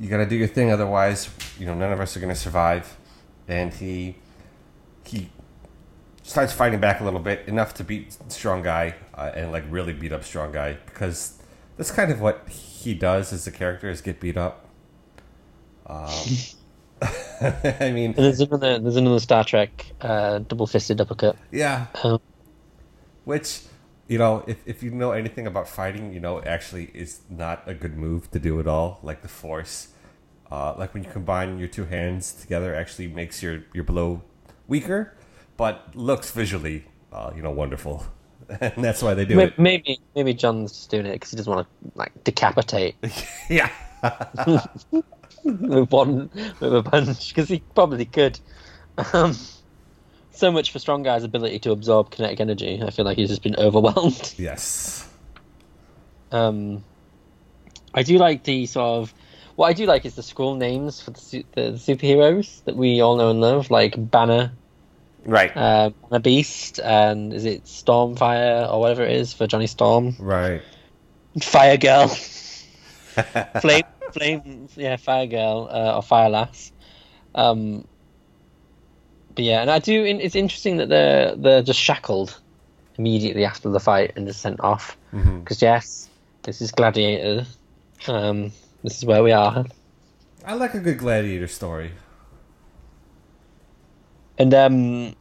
you gotta do your thing, otherwise, you know, none of us are gonna survive. And he he starts fighting back a little bit, enough to beat strong guy uh, and like really beat up strong guy because that's kind of what he does as a character is get beat up. Um, [laughs] I mean, there's another there's another Star Trek uh, double fisted uppercut. yeah, Um, which you know, if if you know anything about fighting, you know, actually is not a good move to do at all. Like the force Uh, like when you combine your two hands together, actually makes your your blow weaker, but looks visually, uh, you know, wonderful, [laughs] and that's why they do May- it. Maybe maybe John's just doing it because he doesn't want to like decapitate [laughs] yeah, [laughs] with one with a punch because he probably could. Um, so much for strong guy's ability to absorb kinetic energy. I feel like he's just been [laughs] overwhelmed. yes, Um, I do like the sort of what I do like is the Skrull names for the, su- the superheroes that we all know and love, like Banner, right, uh, Banner Beast, and is it Stormfire or whatever it is for Johnny Storm, right. Fire Girl, [laughs] Flame, Flame, yeah, Fire Girl uh, or Fire Lass. Um, but yeah, and I do. It's interesting that they're they're just shackled immediately after the fight and just sent off. Because yes, this is Gladiator. Um, this is where we are. I like a good gladiator story. And um,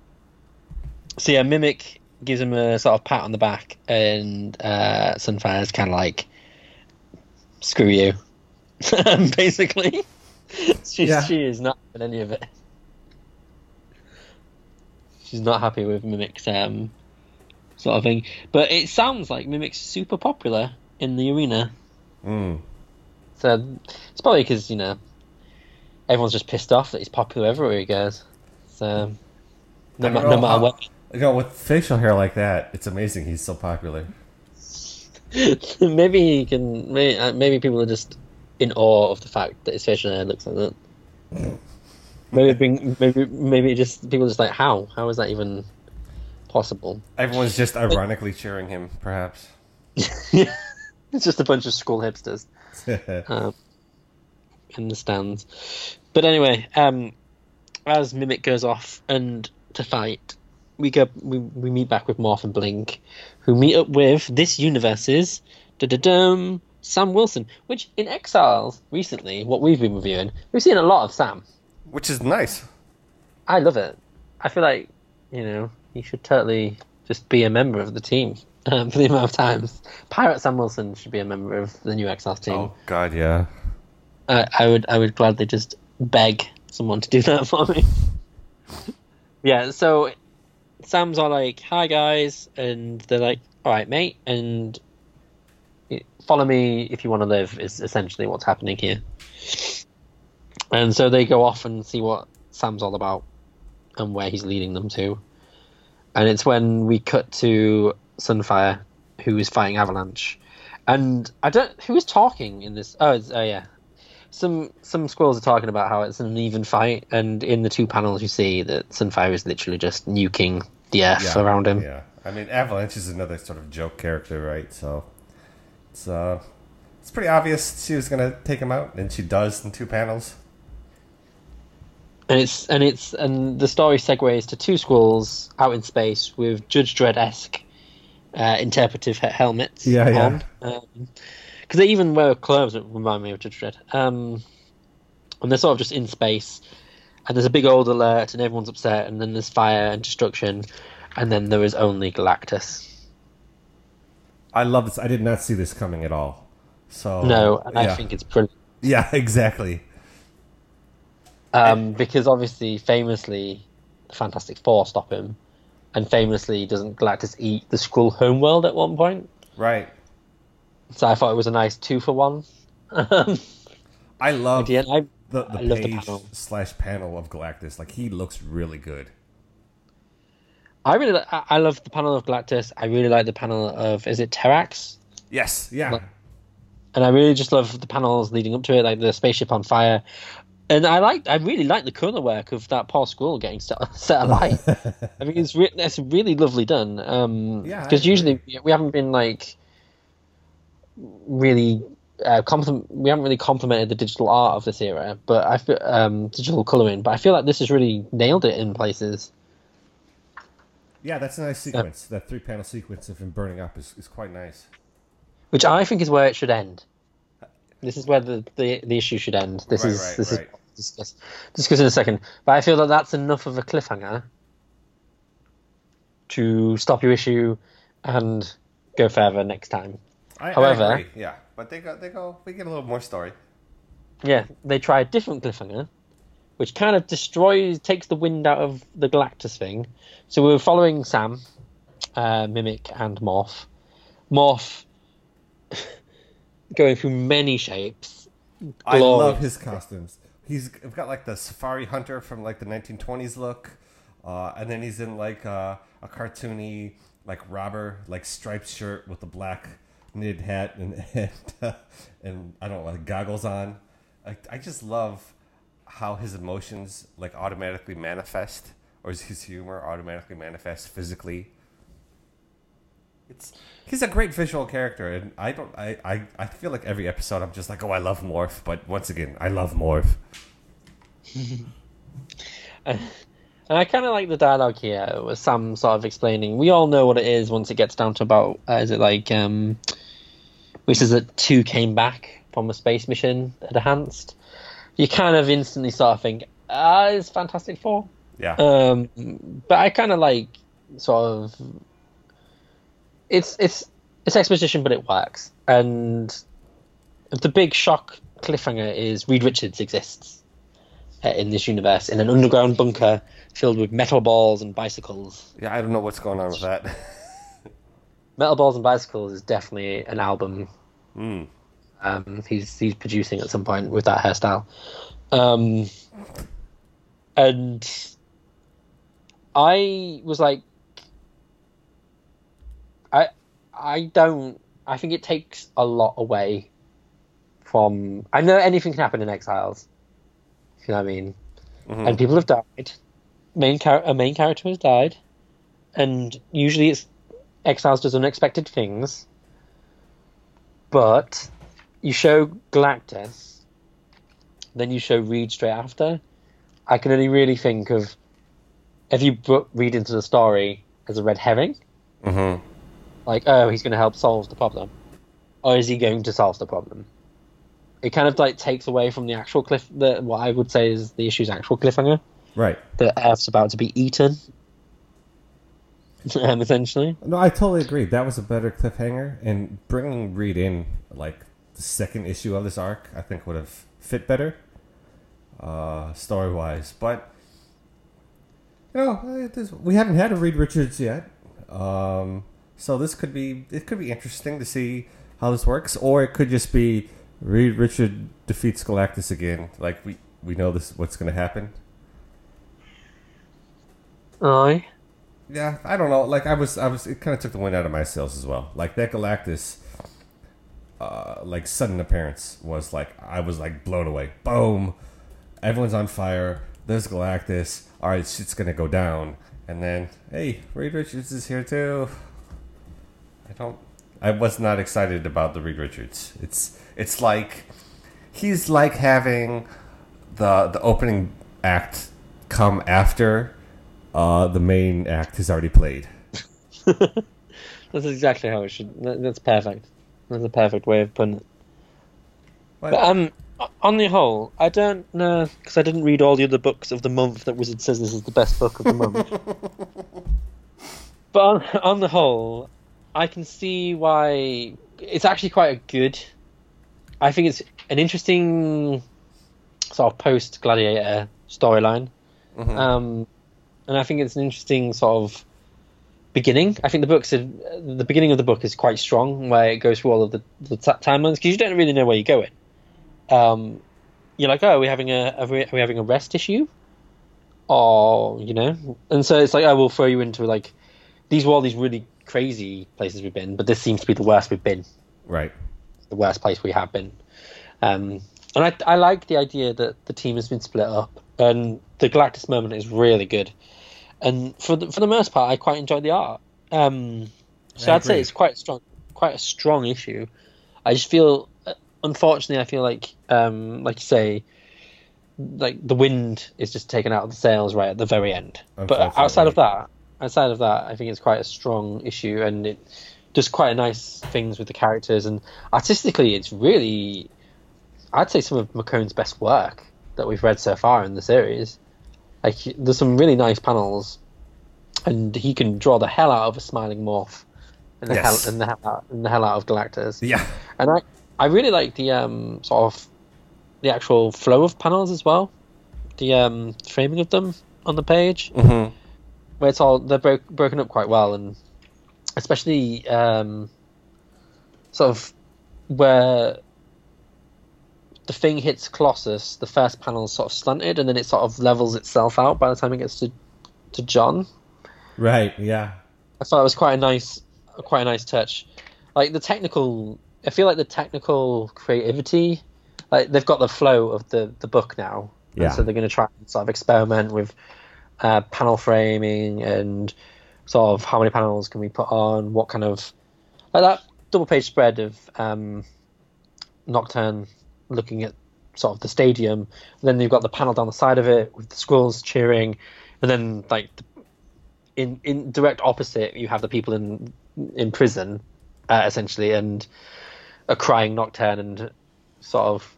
so yeah, Mimic gives him a sort of pat on the back, and uh, Sunfire's kind of like, "Screw you," [laughs] basically. She's, Yeah. She is not having any of it. She's not happy with Mimic's um, sort of thing. But it sounds like Mimic's super popular in the arena. Mm. So it's probably because you know everyone's just pissed off that he's popular everywhere he goes. So no, ma- no matter what, You know, with facial hair like that, it's amazing he's so popular. [laughs] maybe he can. Maybe, uh, maybe people are just in awe of the fact that his facial hair looks like that. Maybe being, maybe maybe just people just like how how is that even possible? Everyone's just ironically cheering him, perhaps. [laughs] it's just a bunch of Skrull hipsters. um, [laughs] in the stands. But anyway, um, as Mimic goes off and to fight, we go we, we meet back with Morph and Blink, who meet up with this universe's da-da-dum, Sam Wilson. Which in Exiles recently, what we've been reviewing, we've seen a lot of Sam. Which is nice. I love it. I feel like you know he should totally just be a member of the team. [laughs] Um, for the amount of times, Pirate Sam Wilson should be a member of the new Exiles team. Oh God, yeah. I, I would I would gladly just beg someone to do that [laughs] for me. yeah, so Sam's all like, "Hi guys," and they're like, "All right, mate," and follow me if you want to live is essentially what's happening here. And so they go off and see what Sam's all about and where he's leading them to. And it's when we cut to Sunfire, who is fighting Avalanche. And I don't who is talking in this. Oh, it's, oh yeah, some some Skrulls are talking about how it's an even fight, and in the two panels you see that Sunfire is literally just nuking the earth Yeah. around him. Yeah. I mean, Avalanche is another sort of joke character, right? So it's uh, it's pretty obvious she was gonna take him out, and she does in two panels. And it's and it's and the story segues to two Skrulls out in space with Judge Dredd esque uh, interpretive helmets. Yeah, yeah. Because they even wear clothes that remind me of Judge Dredd. Um, and they're sort of just in space, and there's a big old alert, and everyone's upset, and then there's fire and destruction, and then there is only Galactus. I love this. I did not see this coming at all. So no, and yeah. I think it's brilliant. yeah, [laughs] exactly. Um, because obviously, famously, the Fantastic Four stop him, and famously, doesn't Galactus eat the Skrull homeworld at one point? Right. So I thought it was a nice two for one. [laughs] I love. I, the, the I love the page panel. slash panel of Galactus. Like he looks really good. I really, I I love the panel of Galactus. I really like the panel of is it Terrax, Yes. Yeah. Like- and I really just love the panels leading up to it, like the spaceship on fire. And I like, I really like the color work of that poor Skrull getting set, [laughs] set alight. [laughs] I mean, it's re- that's really lovely done. Um, Yeah, because usually we haven't been like really uh, compliment. We haven't really complimented the digital art of this era, but I feel um, digital coloring. But I feel like this has really nailed it in places. Yeah, that's a nice sequence. That three panel sequence of him burning up is, is quite nice. which I think is where it should end. This is where the, the, the issue should end. This Right, is right, this right. is discuss discuss in a second. But I feel that that's enough of a cliffhanger to stop your issue and go further next time. I, I However- agree, yeah, but they go, they go. We get a little more story. yeah, they try a different cliffhanger, which kind of destroys, takes the wind out of the Galactus thing. So we were following Sam, uh, Mimic, and Morph. Morph [laughs] going through many shapes. I love his costumes. He's got like the safari hunter from like the 1920s look, uh, and then he's in like uh, a cartoony like robber like striped shirt with a black knitted hat and [laughs] and, uh, and I don't know like goggles on. I, I just love how his emotions like automatically manifest, or is his humor automatically manifest physically. It's he's a great visual character, and I don't I, I, I feel like every episode I'm just like, oh, I love Morph, but once again, I love Morph. [laughs] And I kind of like the dialogue here with Sam sort of explaining. We all know what it is once it gets down to about, uh, is it like, um, which is that two came back from a space mission enhanced. You kind of instantly start of think, ah, it's Fantastic Four. Yeah, Um, but I kind of like sort of it's it's it's exposition, but it works. And the big shock cliffhanger is Reed Richards exists uh, in this universe in an underground bunker filled with metal balls and bicycles. yeah, I don't know what's going on with that. Metal balls and bicycles is definitely an album Hmm. Um, he's he's producing at some point with that hairstyle. Um, and I was like, I I don't. I think it takes a lot away from. I know anything can happen in Exiles. You know what I mean? Mhm. And people have died. Main char- a main character has died, and usually it's Exiles does unexpected things. But you show Galactus, then you show Reed straight after. I can only really think of if you put Reed into the story as a red herring, Mhm. like oh he's going to help solve the problem, or is he going to solve the problem? It kind of like takes away from the actual cliff. The what I would say is the issue's actual cliffhanger. Right. The Earth's about to be eaten. um, [laughs] essentially, No, I totally agree. That was a better cliffhanger, and bringing Reed in like second issue of this arc, I think would have fit better, uh, story wise. But you know, it is- we haven't had a Reed Richards yet, um, so this could be it could be interesting to see how this works, or it could just be Reed Richard defeats Galactus again. Like we we know this what's going to happen. aye. Yeah, I don't know. Like I was, I was. It kind of took the wind out of my sails as well. Like that Galactus, uh, like sudden appearance was like I was like blown away. Boom! Everyone's on fire. There's Galactus. All right, shit's gonna go down. And then, hey, Reed Richards is here too. I don't. I was not excited about the Reed Richards. It's it's like he's like having the the opening act come after uh, the main act has already played. [laughs] That's exactly how it should. That's perfect. That's a perfect way of putting it. But- But um, on the whole, I don't know because I didn't read all the other books of the month that Wizard says this is the best book of the month. [laughs] but on, on the whole, I can see why it's actually quite a good. I think it's an interesting sort of post Gladiator storyline. Mhm. Um, and I think it's an interesting sort of beginning. I think the books, are, the beginning of the book is quite strong, where it goes through all of the, the t- timelines because you don't really know where you're going. Um, you're like, oh, are we having a are we, are we having a rest issue, or you know? And so it's like, I will throw you into like these were all these really crazy places we've been, but this seems to be the worst we've been Right. the worst place we have been. Um, and I, I like the idea that the team has been split up, and the Galactus moment is really good. And for the, for the most part, I quite enjoyed the art. Um, so I I'd say it's quite strong, quite a strong issue. I just feel, unfortunately, I feel like, um, like you say, like the wind is just taken out of the sails right at the very end. But outside of that, outside of that, I think it's quite a strong issue, and it does quite nice things with the characters, and artistically, it's really, I'd say, some of McKone's best work that we've read so far in the series. Like, there's some really nice panels, and he can draw the hell out of a smiling morph, and the Yes. hell and the, hell out, and the hell out of Galactus. Yeah. And I, I really like the um, sort of the actual flow of panels as well, the um, framing of them on the page, Mm-hmm. where it's all they're bro- broken up quite well, and especially um, sort of where the thing hits Colossus, the first panel's sort of stunted, and then it sort of levels itself out by the time it gets to to John. Right. Yeah. I thought it was quite a nice, quite a nice touch. Like the technical, I feel like the technical creativity, like they've got the flow of the the book now, and Yeah. so they're going to try and sort of experiment with uh, panel framing and sort of how many panels can we put on, what kind of like that double page spread of um, Nocturne looking at sort of the stadium. And then you've got the panel down the side of it with the Skrulls cheering, and then like the in in direct opposite, you have the people in in prison, uh, essentially, and a crying nocturne and sort of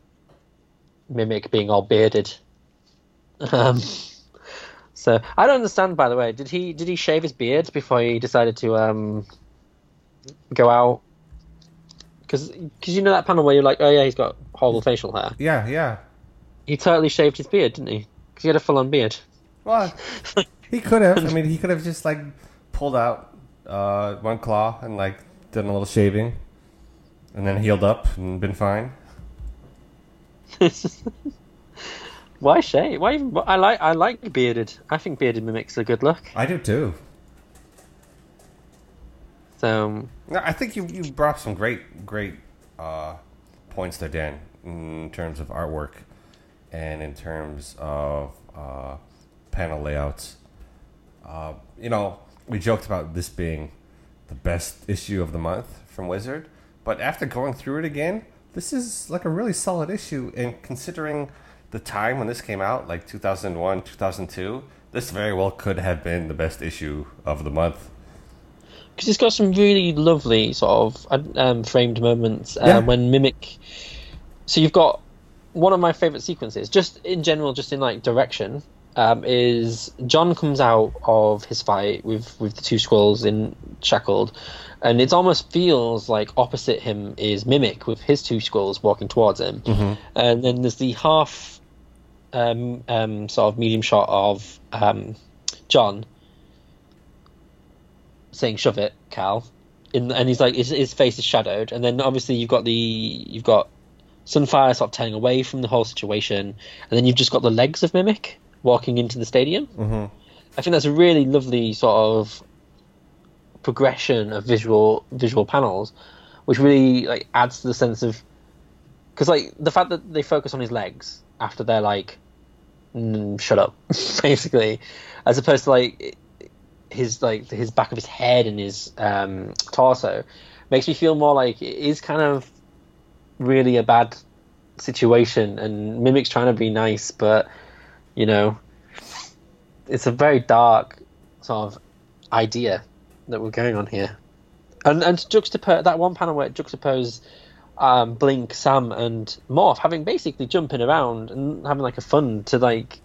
mimic being all bearded. Um, so I don't understand. By the way, did he did he shave his beard before he decided to um go out? Because you know that panel where you're like, oh yeah, he's got horrible facial hair. Yeah. Yeah. He totally shaved his beard, didn't he? Because he had a full on beard. Well, [laughs] he could have. I mean, he could have just like pulled out uh, one claw and like done a little shaving, and then healed up and been fine. [laughs] Why shave? Why even? I like I like bearded. I think bearded mimics a good look. I do too. So No, I think you you brought up some great great uh, points there, Dan, in terms of artwork and in terms of uh, panel layouts. Uh, you know, we joked about this being the best issue of the month from Wizard, but after going through it again, this is like a really solid issue. And considering the time when this came out, like 2001, 2002, this very well could have been the best issue of the month. Because it's got some really lovely sort of um, framed moments uh, Yeah. when mimic. So you've got one of my favorite sequences, just in general, just in like direction, um, is John comes out of his fight with with the two Skrulls in shackled, and it almost feels like opposite him is mimic with his two Skrulls walking towards him, and then there's the half. Um, um, sort of medium shot of um, John saying "shove it, Cal," in and he's like his, his face is shadowed, and then obviously you've got the you've got Sunfire sort of turning away from the whole situation, and then you've just got the legs of Mimic walking into the stadium. Mhm. I think that's a really lovely sort of progression of visual visual panels, which really like adds to the sense of because like the fact that they focus on his legs after they're like mm, shut up [laughs] basically as opposed to like his like his back of his head and his um, torso makes me feel more like it is kind of really a bad situation and mimic's trying to be nice but you know it's a very dark sort of idea that we're going on here and and to juxtapose that one panel where it juxtapose um, Blink, Sam, and Morph having basically jumping around and having like a fun to like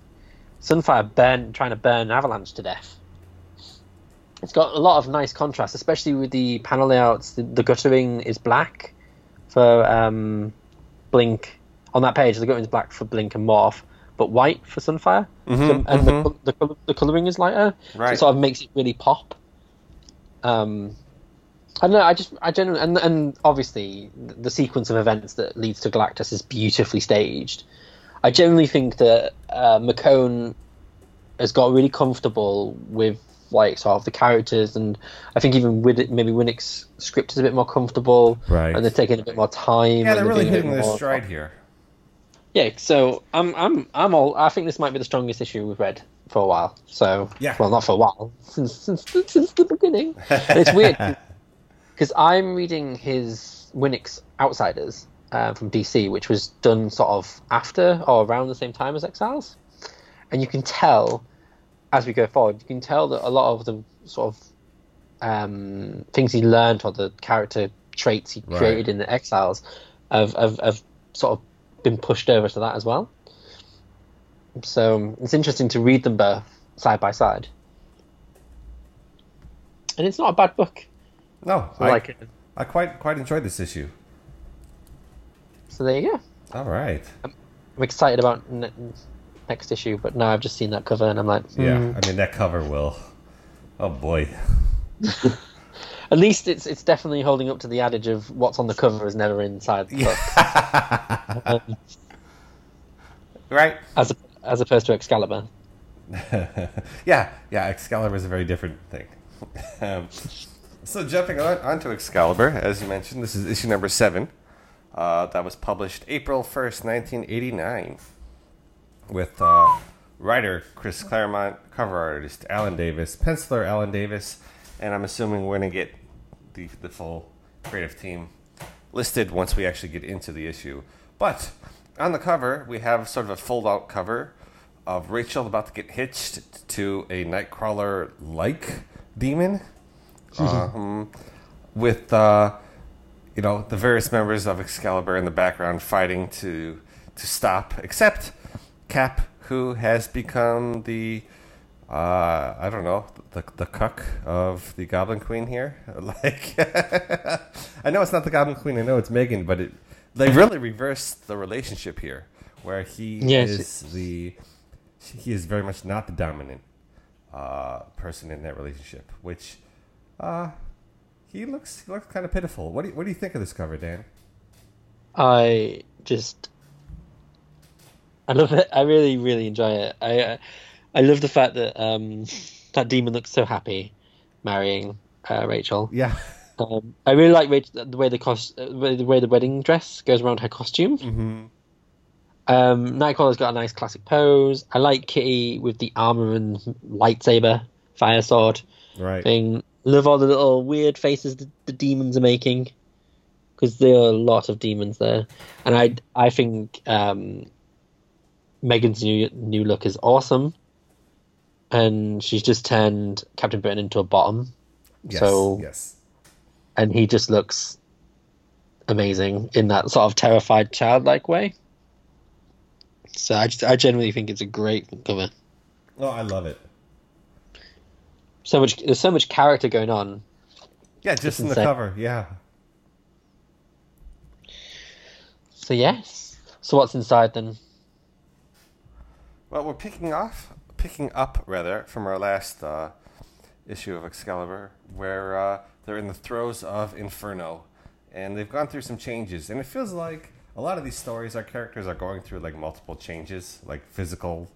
Sunfire burn, trying to burn Avalanche to death. It's got a lot of nice contrast, especially with the panel layouts. The, the guttering is black for um, Blink on that page. The guttering is black for Blink and Morph, but white for Sunfire. So- and the, col- the, col- the coloring is lighter, so Right. it sort of makes it really pop. Um, I don't know. I just, I genuinely, and and obviously the the sequence of events that leads to Galactus is beautifully staged. I generally think that uh, McKone has got really comfortable with like sort of the characters, and I think even with it, maybe Winick's script is a bit more comfortable, Right. And they're taking a bit more time. Yeah, and they're really being a bit hitting their more- stride here. yeah, so I'm I'm I'm all. I think this might be the strongest issue we've read for a while. So Yeah. well, not for a while [laughs] since since, since the beginning. And it's weird [laughs] because I'm reading his Winick's Outsiders uh, from DC, which was done sort of after or around the same time as Exiles, and you can tell as we go forward, you can tell that a lot of the sort of um, things he learned or the character traits he Right. created in the Exiles have, have, have sort of been pushed over to that as well. So um, it's interesting to read them both side by side. And it's not a bad book. No, I I, like it. I quite quite enjoyed this issue. So there you go. All right. I'm excited about next issue, but now I've just seen that cover and I'm like, Yeah, hmm. I mean that cover will. Oh boy. [laughs] At least it's it's definitely holding up to the adage of what's on the cover is never inside the book, um, [laughs] [laughs] Right? as as opposed to Excalibur. yeah, yeah. Excalibur is a very different thing. um, so jumping on onto Excalibur, as you mentioned, this is issue number seven. Uh, that was published April first, nineteen eighty nine, with uh, writer Chris Claremont, cover artist Alan Davis, penciler Alan Davis, and I'm assuming we're gonna get the the full creative team listed once we actually get into the issue. But on the cover, we have sort of a fold out cover of Rachel about to get hitched to a Nightcrawler like demon. um, with, uh, you know, the various members of Excalibur in the background fighting to, to stop, except Cap, who has become the. Uh, I don't know the the cuck of the Goblin Queen here. [laughs] Like, [laughs] I know it's not the Goblin Queen. I know it's Megan, but it they [laughs] really reversed the relationship here, where he Yes. is the he is very much not the dominant uh, person in that relationship. Which uh, he looks he looks kind of pitiful. What do you, what do you think of this cover, Dan? I just I love it. I really really enjoy it. I I, I love the fact that um that demon looks so happy marrying uh, Rachel. Yeah, [laughs] Um, I really like Rachel, the way the cost uh, the way- the wedding dress goes around her costume. hmm Um, Nightcrawler's got a nice classic pose. I like Kitty with the armor and lightsaber, fire sword right. thing. Love all the little weird faces the, the demons are making because there are a lot of demons there, and I I think um, Megan's new new look is awesome, and she's just turned Captain Britain into a bottom, Yes, so yes. and he just looks amazing in that sort of terrified childlike way. So I just I genuinely think it's a great cover. Oh, I love it. So much there's so much character going on. Yeah, just in the cover. Yeah. So yes. So what's inside then? Well, we're picking off, picking up rather from our last uh, issue of Excalibur, where uh, they're in the throes of Inferno, and they've gone through some changes, and it feels like a lot of these stories, our characters are going through like multiple changes, like physical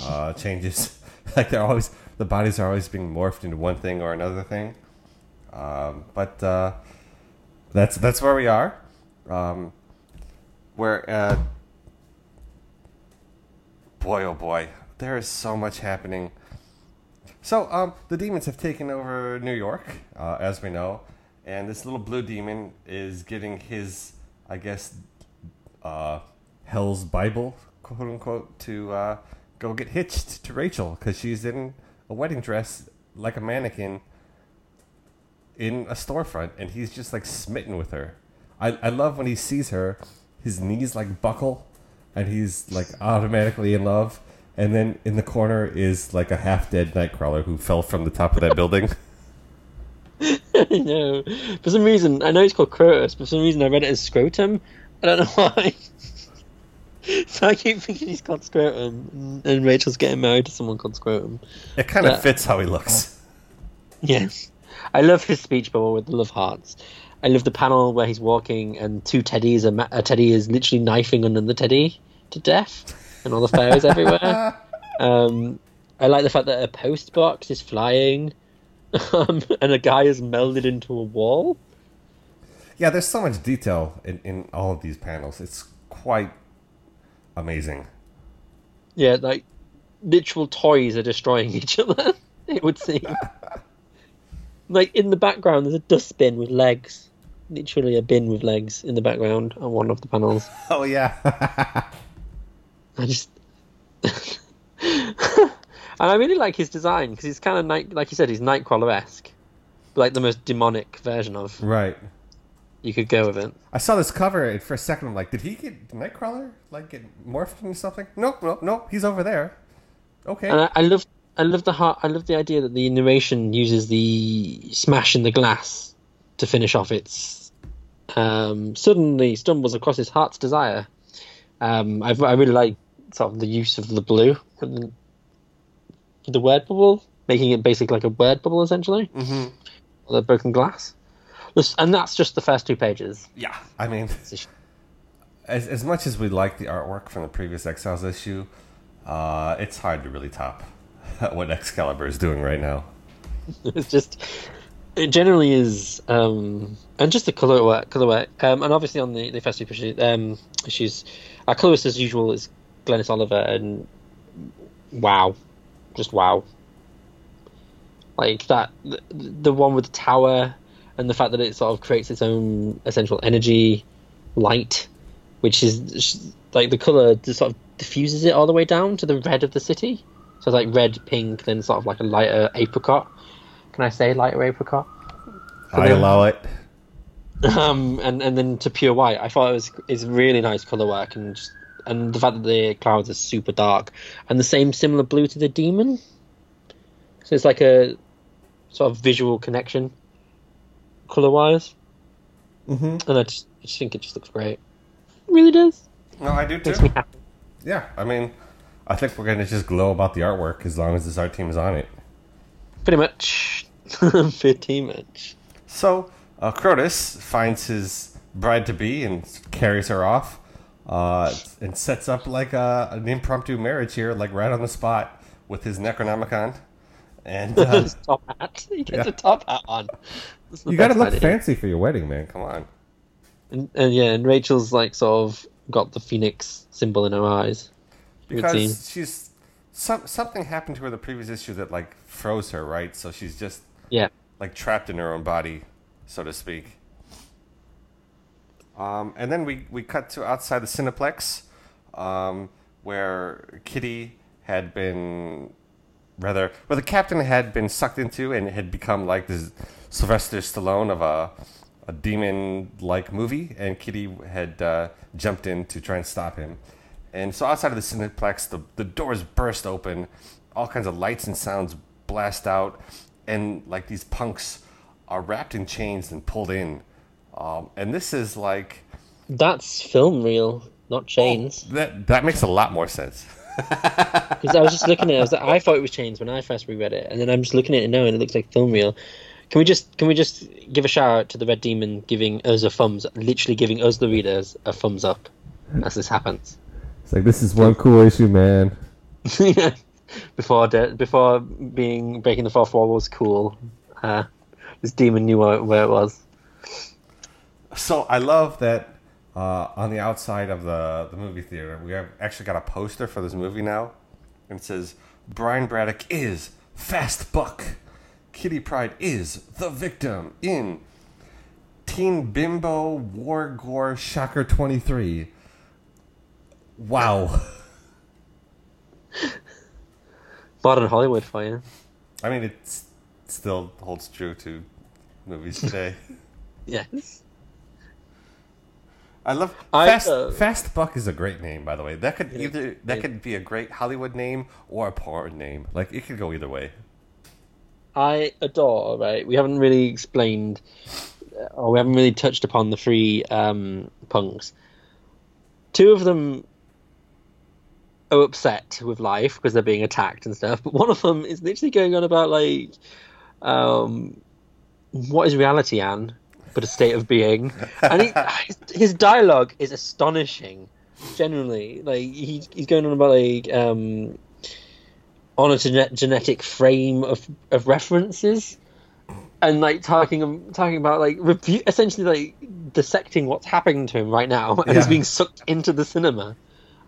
uh, [laughs] changes. [laughs] like they're always the bodies are always being morphed into one thing or another thing. Um, but uh, that's that's where we are. Um, where uh, boy oh boy there is so much happening. So um, the demons have taken over new york uh, as we know and this little blue demon is getting his i guess uh, hell's bible quote unquote to uh, go get hitched to rachel because she's in a wedding dress like a mannequin in a storefront and he's just like smitten with her. I, I love when he sees her his knees like buckle and he's like automatically in love. And then in the corner is like a half dead Nightcrawler who fell from the top of that building. [laughs] [laughs] I know. For some reason, I know it's called Curtis, but for some reason I read it as Scrotum. I don't know [laughs] why. so I keep thinking he's called Scrotum, and Rachel's getting married to someone called Scrotum. It kind of fits how he looks. Yes. I love his speech bubble with the love hearts. I love the panel where he's walking and two teddies, a, ma- a teddy is literally knifing another teddy to death, and all the fairies everywhere. [laughs] Um, I like the fact that a post box is flying, [laughs] um, and a guy is melded into a wall. Yeah, there's so much detail in, in all of these panels. It's quite amazing. Yeah, like literal toys are destroying [laughs] each other. It would seem. like in the background, there's a dustbin with legs. Literally a bin with legs in the background on one of the panels. [laughs] Oh, yeah. I just. [laughs] and I really like his design because he's kind of night, like you said, he's Nightcrawler esque, like the most demonic version of. right. You could go with it. I saw this cover and for a second. I'm like, did he get did Nightcrawler? Like get morphed into something? Nope, nope, nope. He's over there. Okay. And I, I love, I love the heart. I love the idea that the narration uses the smash in the glass to finish off its. Um, suddenly stumbles across his heart's desire, Um, I, I really like sort of the use of the blue for the, the word bubble, making it basically like a word bubble essentially. Mm-hmm. The broken glass, and that's just the first two pages. Yeah, I mean, as as much as we like the artwork from the previous Exiles issue, uh, it's hard to really top [laughs] what Excalibur is doing right now. [laughs] It's just it generally is, um, and just the color work, color work, um, and obviously on the the first two issues, um, issues, our colorist as usual is Glynis Oliver, and wow, just wow. Like that, the, the one with the tower, and the fact that it sort of creates its own essential energy, light, which is like the color just sort of diffuses it all the way down to the red of the city. So it's like red, pink, then sort of like a lighter apricot. Can I say lighter apricot? I then- allow it. um, and and then to pure white. I thought it was is really nice color work and just, and the fact that the clouds are super dark and the same similar blue to the demon. So it's like a sort of visual connection, color wise, Mm-hmm. and I just, I just think it just looks great. It really does. No, I do Makes me too. happy. Yeah, I mean, I think we're gonna just glow about the artwork as long as this art team is on it. Pretty much. [laughs] Pretty much. So, uh, Crotus finds his bride to be and carries her off, uh, and sets up like a, an impromptu marriage here, like right on the spot with his Necronomicon. And [laughs] uh, His top hat. [laughs] He gets Yeah. a top hat on. You gotta look idea. fancy for your wedding, man. Come on. And, and yeah, and Rachel's like sort of got the phoenix symbol in her eyes. Because she's some something happened to her the previous issue that like froze her, right? So she's just Yeah. like trapped in her own body, so to speak. Um, and then we, we cut to outside the Cineplex, um, where Kitty had been, rather, where the captain had been sucked into and had become like this Sylvester Stallone of a, a demon like movie, and Kitty had uh, jumped in to try and stop him. And so outside of the Cineplex, the, the doors burst open, all kinds of lights and sounds blast out, and like these punks are wrapped in chains and pulled in. Um, and this is like That's film reel, not chains. that. That makes a lot more sense. [laughs] Because I was just looking at it, I, was like, I thought it was chains when I first reread it, and then I'm just looking at it now, and it looks like film reel. Can we just can we just give a shout out to the Red Demon giving us a thumbs, literally giving us the readers a thumbs up as this happens. It's like this is one cool issue, man. [laughs] before de- before being breaking the fourth wall was cool. Uh, this demon knew where, where it was. So I love that uh, on the outside of the, the movie theater, we have actually got a poster for this movie now. And it says, Brian Braddock is Fast Buck. Kitty Pryde is the victim in Teen Bimbo War Gore Shocker 23. Wow. [laughs] Modern Hollywood for you. I mean, it still holds true to movies today. [laughs] Yes. I love I, Fast. uh, Fast Buck is a great name, by the way. That could It is. either that It- could be a great Hollywood name or a porn name. Like it could go either way. I adore. Right, we haven't really explained, or we haven't really touched upon the three um, punks. Two of them are upset with life because they're being attacked and stuff, but one of them is literally going on about like, um, what is reality, Anne? But a state of being, and he, [laughs] his, dialogue is astonishing. Generally, like he, he's going on about like um, on a gene- genetic frame of, of references and like talking talking about like rebu- essentially like dissecting what's happening to him right now and he's being sucked into the cinema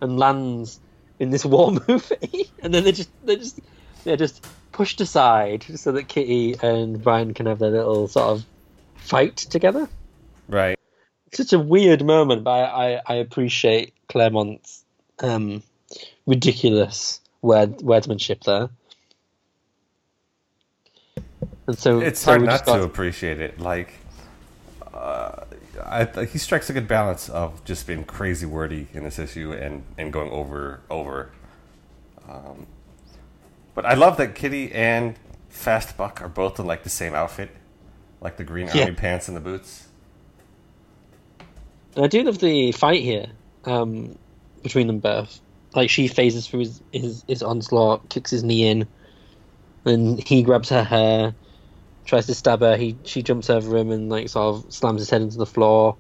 and lands in this war [laughs] movie and then they just they just they're just pushed aside so that Kitty and Brian can have their little sort of fight together Right. it's such a weird moment, but I, I, I appreciate Claremont's um, ridiculous word wordsmanship there. And so It's so hard not got- to appreciate it. Like, uh, I, he strikes a good balance of just being crazy wordy in this issue and, and going over over. Um, but I love that Kitty and Fast Buck are both in like the same outfit, like the green Yeah. army pants and the boots. I do love the fight here. Um, between them both. Like she phases through his, his his onslaught, kicks his knee in, and he grabs her hair, tries to stab her. He she jumps over him and like sort of slams his head into the floor,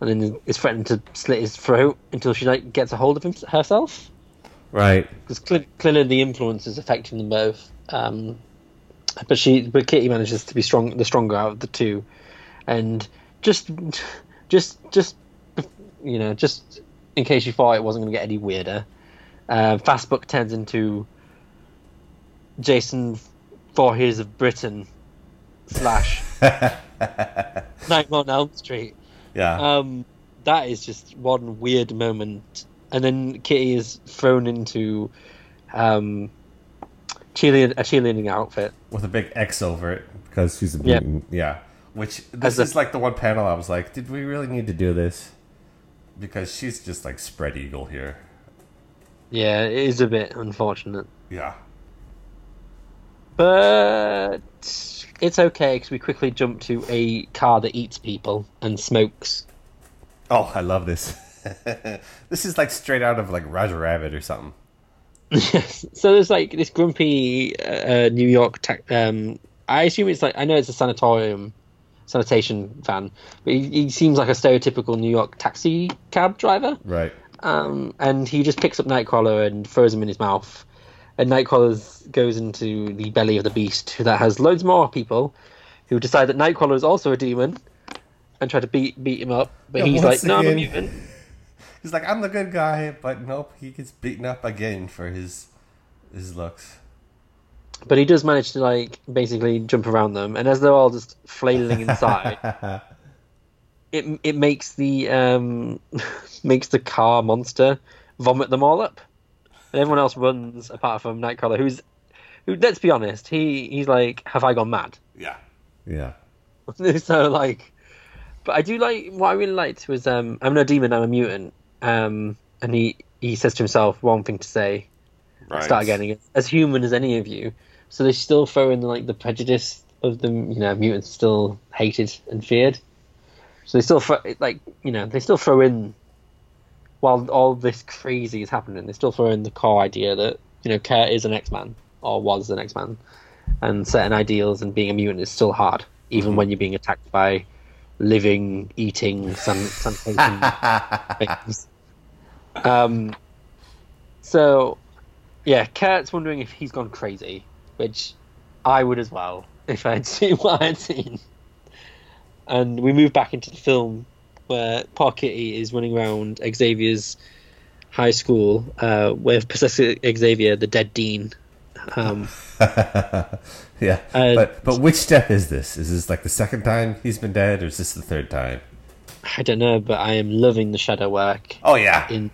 and then is threatening to slit his throat until she like gets a hold of him herself. Right. Because cl- clearly the influence is affecting them both. Um, but she, but Kitty manages to be strong, the stronger out of the two, and just, just, just, you know, just in case you thought it wasn't going to get any weirder, uh, Fast Buck turns into Jason Voorhees of Britain slash [laughs] Nightmare on Elm Street. Yeah. Um, that is just one weird moment, and then Kitty is thrown into um, cheerlead- a cheerleading outfit. With a big X over it because she's a Yeah. mutant. Yeah. Which this As a- is like the one panel I was like, did we really need to do this? Because she's just like spread eagle here. Yeah, it is a bit unfortunate, Yeah. but it's okay because we quickly jump to a car that eats people and smokes. Oh, I love this. [laughs] this is like straight out of like Roger Rabbit or something. Yes. [laughs] So there's like this grumpy uh, New York. Ta- um, I assume it's like I know it's a sanatorium, sanitation van, but he, he seems like a stereotypical New York taxi cab driver. Right. Um, and he just picks up Nightcrawler and throws him in his mouth. And Nightcrawler goes into the belly of the beast that has loads more people who decide that Nightcrawler is also a demon and try to beat beat him up. But Yeah, he's like, no, I'm a again- mutant. [laughs] He's like, I'm the good guy, but nope, he gets beaten up again for his his looks. But he does manage to like basically jump around them, and as they're all just flailing inside, [laughs] it it makes the um [laughs] makes the car monster vomit them all up, and everyone else runs apart from Nightcrawler, who's who. Let's be honest, he he's like, have I gone mad? Yeah. Yeah. [laughs] so like, but I do like what I really liked was um I'm no demon, I'm a mutant, um and he he says to himself one thing to say, Right. start again as human as any of you. So they still throw in like the prejudice of them, you know, mutants still hated and feared. So they still throw, like you know they still throw in while all this crazy is happening. they're still throw in the core idea that you know Kurt is an X Man or was an X Man, and certain ideals and being a mutant is still hard, even when you're being attacked by living, eating, some sensation [laughs] things. Um, so, yeah, Kurt's wondering if he's gone crazy, which I would as well if I'd [laughs] seen what I'd seen. And we move back into the film where poor Kitty is running around Xavier's high school uh, with Professor Xavier, the dead dean. Um, [laughs] yeah. Uh, but but which step is this? Is this like the second time he's been dead, or is this the third time? I don't know, but I am loving the shadow work Oh yeah. in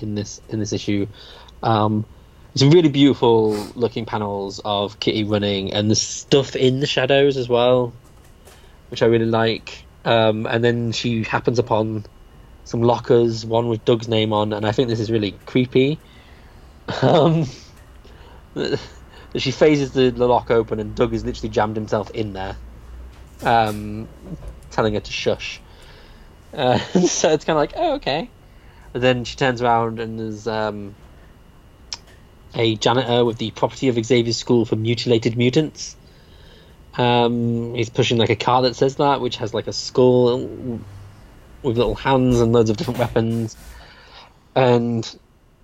in this in this issue. Um, some really beautiful looking panels of Kitty running and the stuff in the shadows as well, which I really like. Um, and then she happens upon some lockers, one with Doug's name on, and I think this is really creepy. Um, [laughs] she phases the, the lock open, and Doug has literally jammed himself in there, um, telling her to shush. Uh, [laughs] so it's kind of like, oh, okay. And then she turns around and there's um, a janitor with the property of Xavier's School for Mutilated Mutants. Um, he's pushing like a car that says that, which has like a skull with little hands and loads of different weapons. And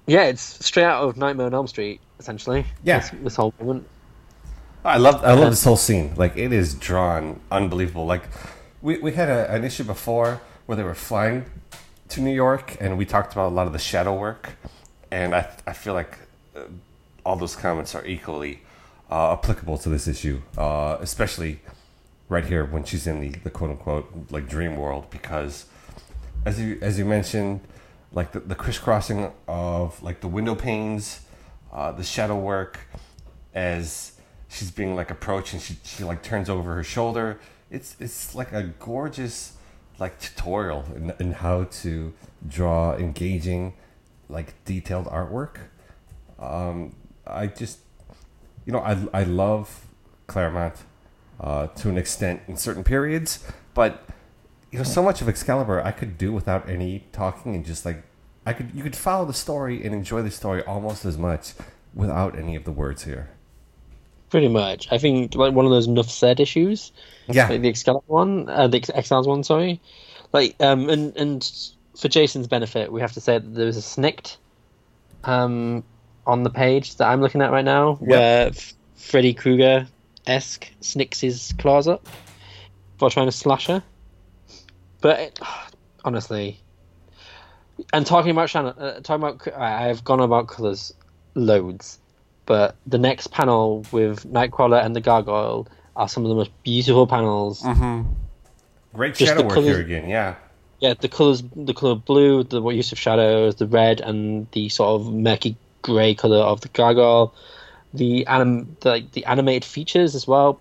yeah, it's straight out of Nightmare on Elm Street, essentially. Yeah. This, this whole moment. I love I love this whole scene. Like it is drawn unbelievable. Like we we had a, an issue before where they were flying to New York, and we talked about a lot of the shadow work, and I I feel like uh, all those comments are equally uh, applicable to this issue, uh, especially right here when she's in the, the quote unquote like dream world because as you as you mentioned like the, the crisscrossing of like the window panes uh, the shadow work as she's being like approached and she, she like turns over her shoulder it's it's like a gorgeous like tutorial in, in how to draw engaging like detailed artwork. Um, i just you know i, I love claremont uh, to an extent in certain periods but you know so much of excalibur i could do without any talking and just like I could you could follow the story and enjoy the story almost as much without any of the words here. Pretty much. I think like one of those enough said issues, Yeah, like the Excalibur one, uh, the Ex- Exiles one. Sorry, like um, and and for Jason's benefit, we have to say that there was a snicked um on the page that I'm looking at right now, where Freddy Krueger esque snicks his claws up for trying to slash her. But it, [sighs] honestly, and talking about Shannon, uh, talking about I- I've gone about colors loads, but the next panel with Nightcrawler and the Gargoyle are some of the most beautiful panels. great just shadow the work colours- here again. Yeah, Yeah, the colors, the color blue, the use of shadows, the red, and the sort of murky grey color of the gargoyle, the anim, the, like the animated features as well.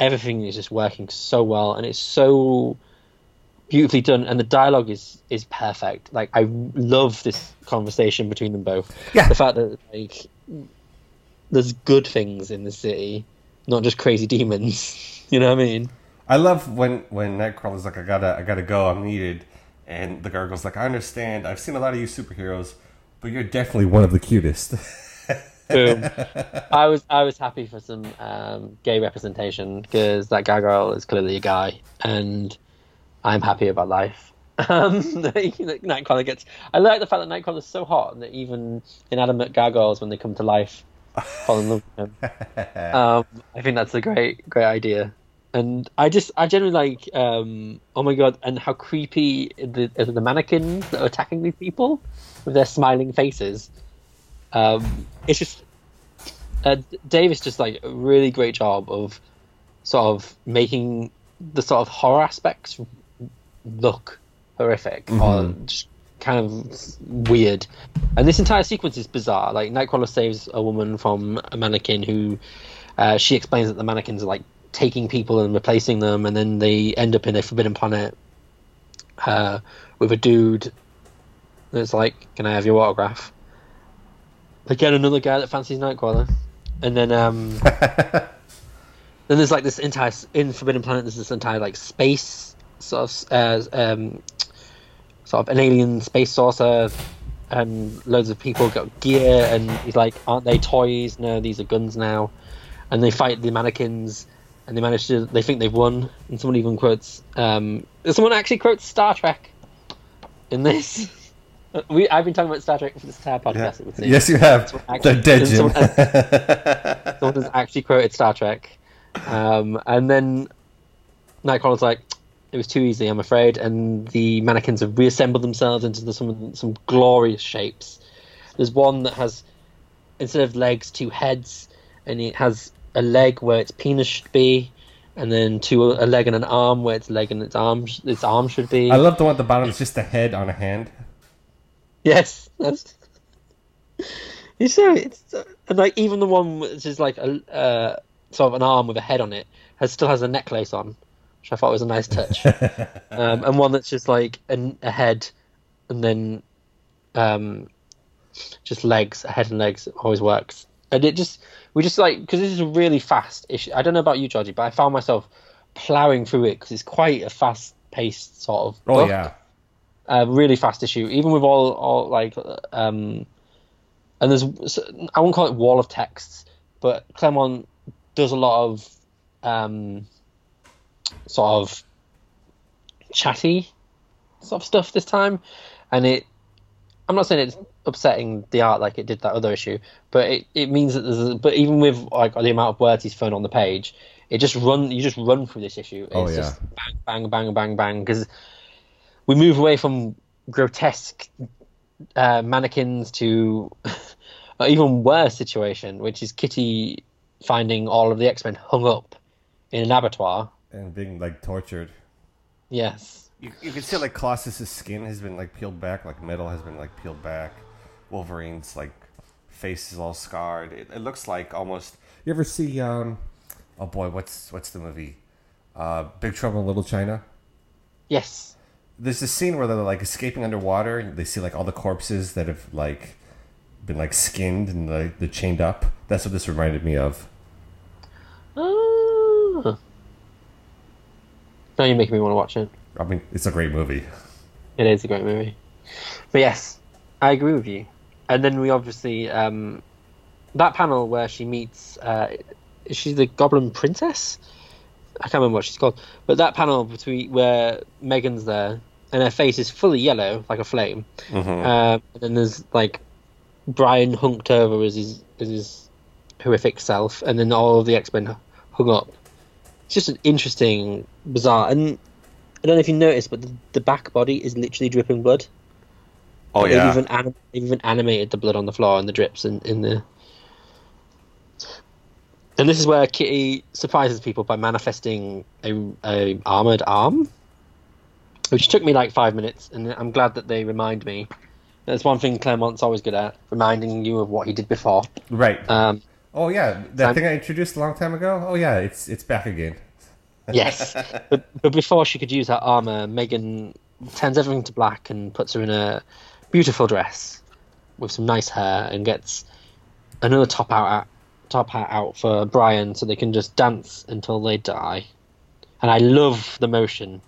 Everything is just working so well, and it's so beautifully done, and the dialogue is is perfect. Like I love this conversation between them both. Yeah. the fact that like there's good things in the city, not just crazy demons. [laughs] You know what I mean? I love when when Nightcrawler's like, I gotta I gotta go, I'm needed, and the Gargoyle's like, I understand. I've seen a lot of you superheroes, but you're definitely one of the cutest. [laughs] Boom. I was I was happy for some um, gay representation because that gargoyle is clearly a guy, and I'm happy about life. [laughs] Um, [laughs] Nightcrawler gets. I like the fact that Nightcrawler is so hot and that even inanimate gargoyles, when they come to life, fall in love with him. Um, I think that's a great great idea. And I just, I generally like, um, oh my god, and how creepy the, the mannequins that are attacking these people with their smiling faces. Um, it's just uh, Davis just like a really great job of sort of making the sort of horror aspects look horrific or just kind of weird. And this entire sequence is bizarre. Like Nightcrawler saves a woman from a mannequin who uh, she explains that the mannequins are like taking people and replacing them, and then they end up in a forbidden planet uh, with a dude that's like, "Can I have your autograph?" Again, another guy that fancies Nightcrawler, and then um, [laughs] then there's like this entire in Forbidden Planet. There's this entire like space sort of uh, um, sort of an alien space saucer, and loads of people got gear, and he's like, "Aren't they toys? No, these are guns now." And they fight the mannequins, and they manage to. They think they've won, and someone even quotes. Um, someone actually quotes Star Trek in this. [laughs] We I've been talking about Star Trek for this entire podcast. It would seem. yes, you have Actually, dead someone has- [laughs] someone has actually quoted Star Trek, um, and then Nightcrawler's like, "It was too easy, I'm afraid." And the mannequins have reassembled themselves into the, some some glorious shapes. There's one that has instead of legs, two heads, and it has a leg where its penis should be, and then two a leg and an arm where its leg and its arm its arm should be. I love the one at the bottom. It's just a head on a hand. Yes, [laughs] that's. It's so it's and like even the one which is like a uh, sort of an arm with a head on it has still has a necklace on, which I thought was a nice touch. [laughs] um, and one that's just like an, a head, and then um, just legs, a head and legs always works. And it just we just like because this is a really fast issue. I don't know about you, Georgie, but I found myself plowing through it because it's quite a fast paced sort of. Oh book yeah, a really fast issue, even with all, all like, um, and there's I won't call it wall of texts, but Claremont does a lot of um, sort of chatty sort of stuff this time, and it. I'm not saying it's upsetting the art like it did that other issue, but it, it means that there's a, but even with like the amount of words he's thrown on the page, it just run you just run through this issue. It's Oh, yeah. just bang bang bang bang bang because we move away from grotesque uh, mannequins to [laughs] an even worse situation, which is Kitty finding all of the X Men hung up in an abattoir. and being like tortured. Yes. You, you can see like Colossus's skin has been like peeled back, like metal has been like peeled back. Wolverine's like face is all scarred. It, it looks like almost. You ever see? um Oh boy, what's what's the movie? Uh, Big Trouble in Little China. Yes. There's this scene where they're like escaping underwater. And they see like all the corpses that have like been like skinned and like they're chained up. That's what this reminded me of. Oh. Now you're making me want to watch it. I mean, it's a great movie. It is a great movie. But yes, I agree with you. And then we obviously um, that panel where she meets uh, is she the Goblin Princess? I can't remember what she's called. But that panel between where Megan's there and her face is fully yellow like a flame, Mhm. um, and then there's like Brian hunked over as his as his horrific self, and then all of the X Men hung up. It's just an interesting, bizarre, and I don't know if you noticed, but the, the back body is literally dripping blood. Oh They've yeah. even anim- they've even animated the blood on the floor and the drips in, in the. And this is where Kitty surprises people by manifesting a, a armored arm, which took me like five minutes, and I'm glad that they remind me. That's one thing Claremont's always good at, reminding you of what he did before. Right. Um, oh yeah, that I'm- thing I introduced a long time ago. Oh yeah, it's it's back again. [laughs] yes, but, but before she could use her armor, Megan turns everything to black and puts her in a beautiful dress with some nice hair and gets another top out top hat out for Brian so they can just dance until they die. And I love the motion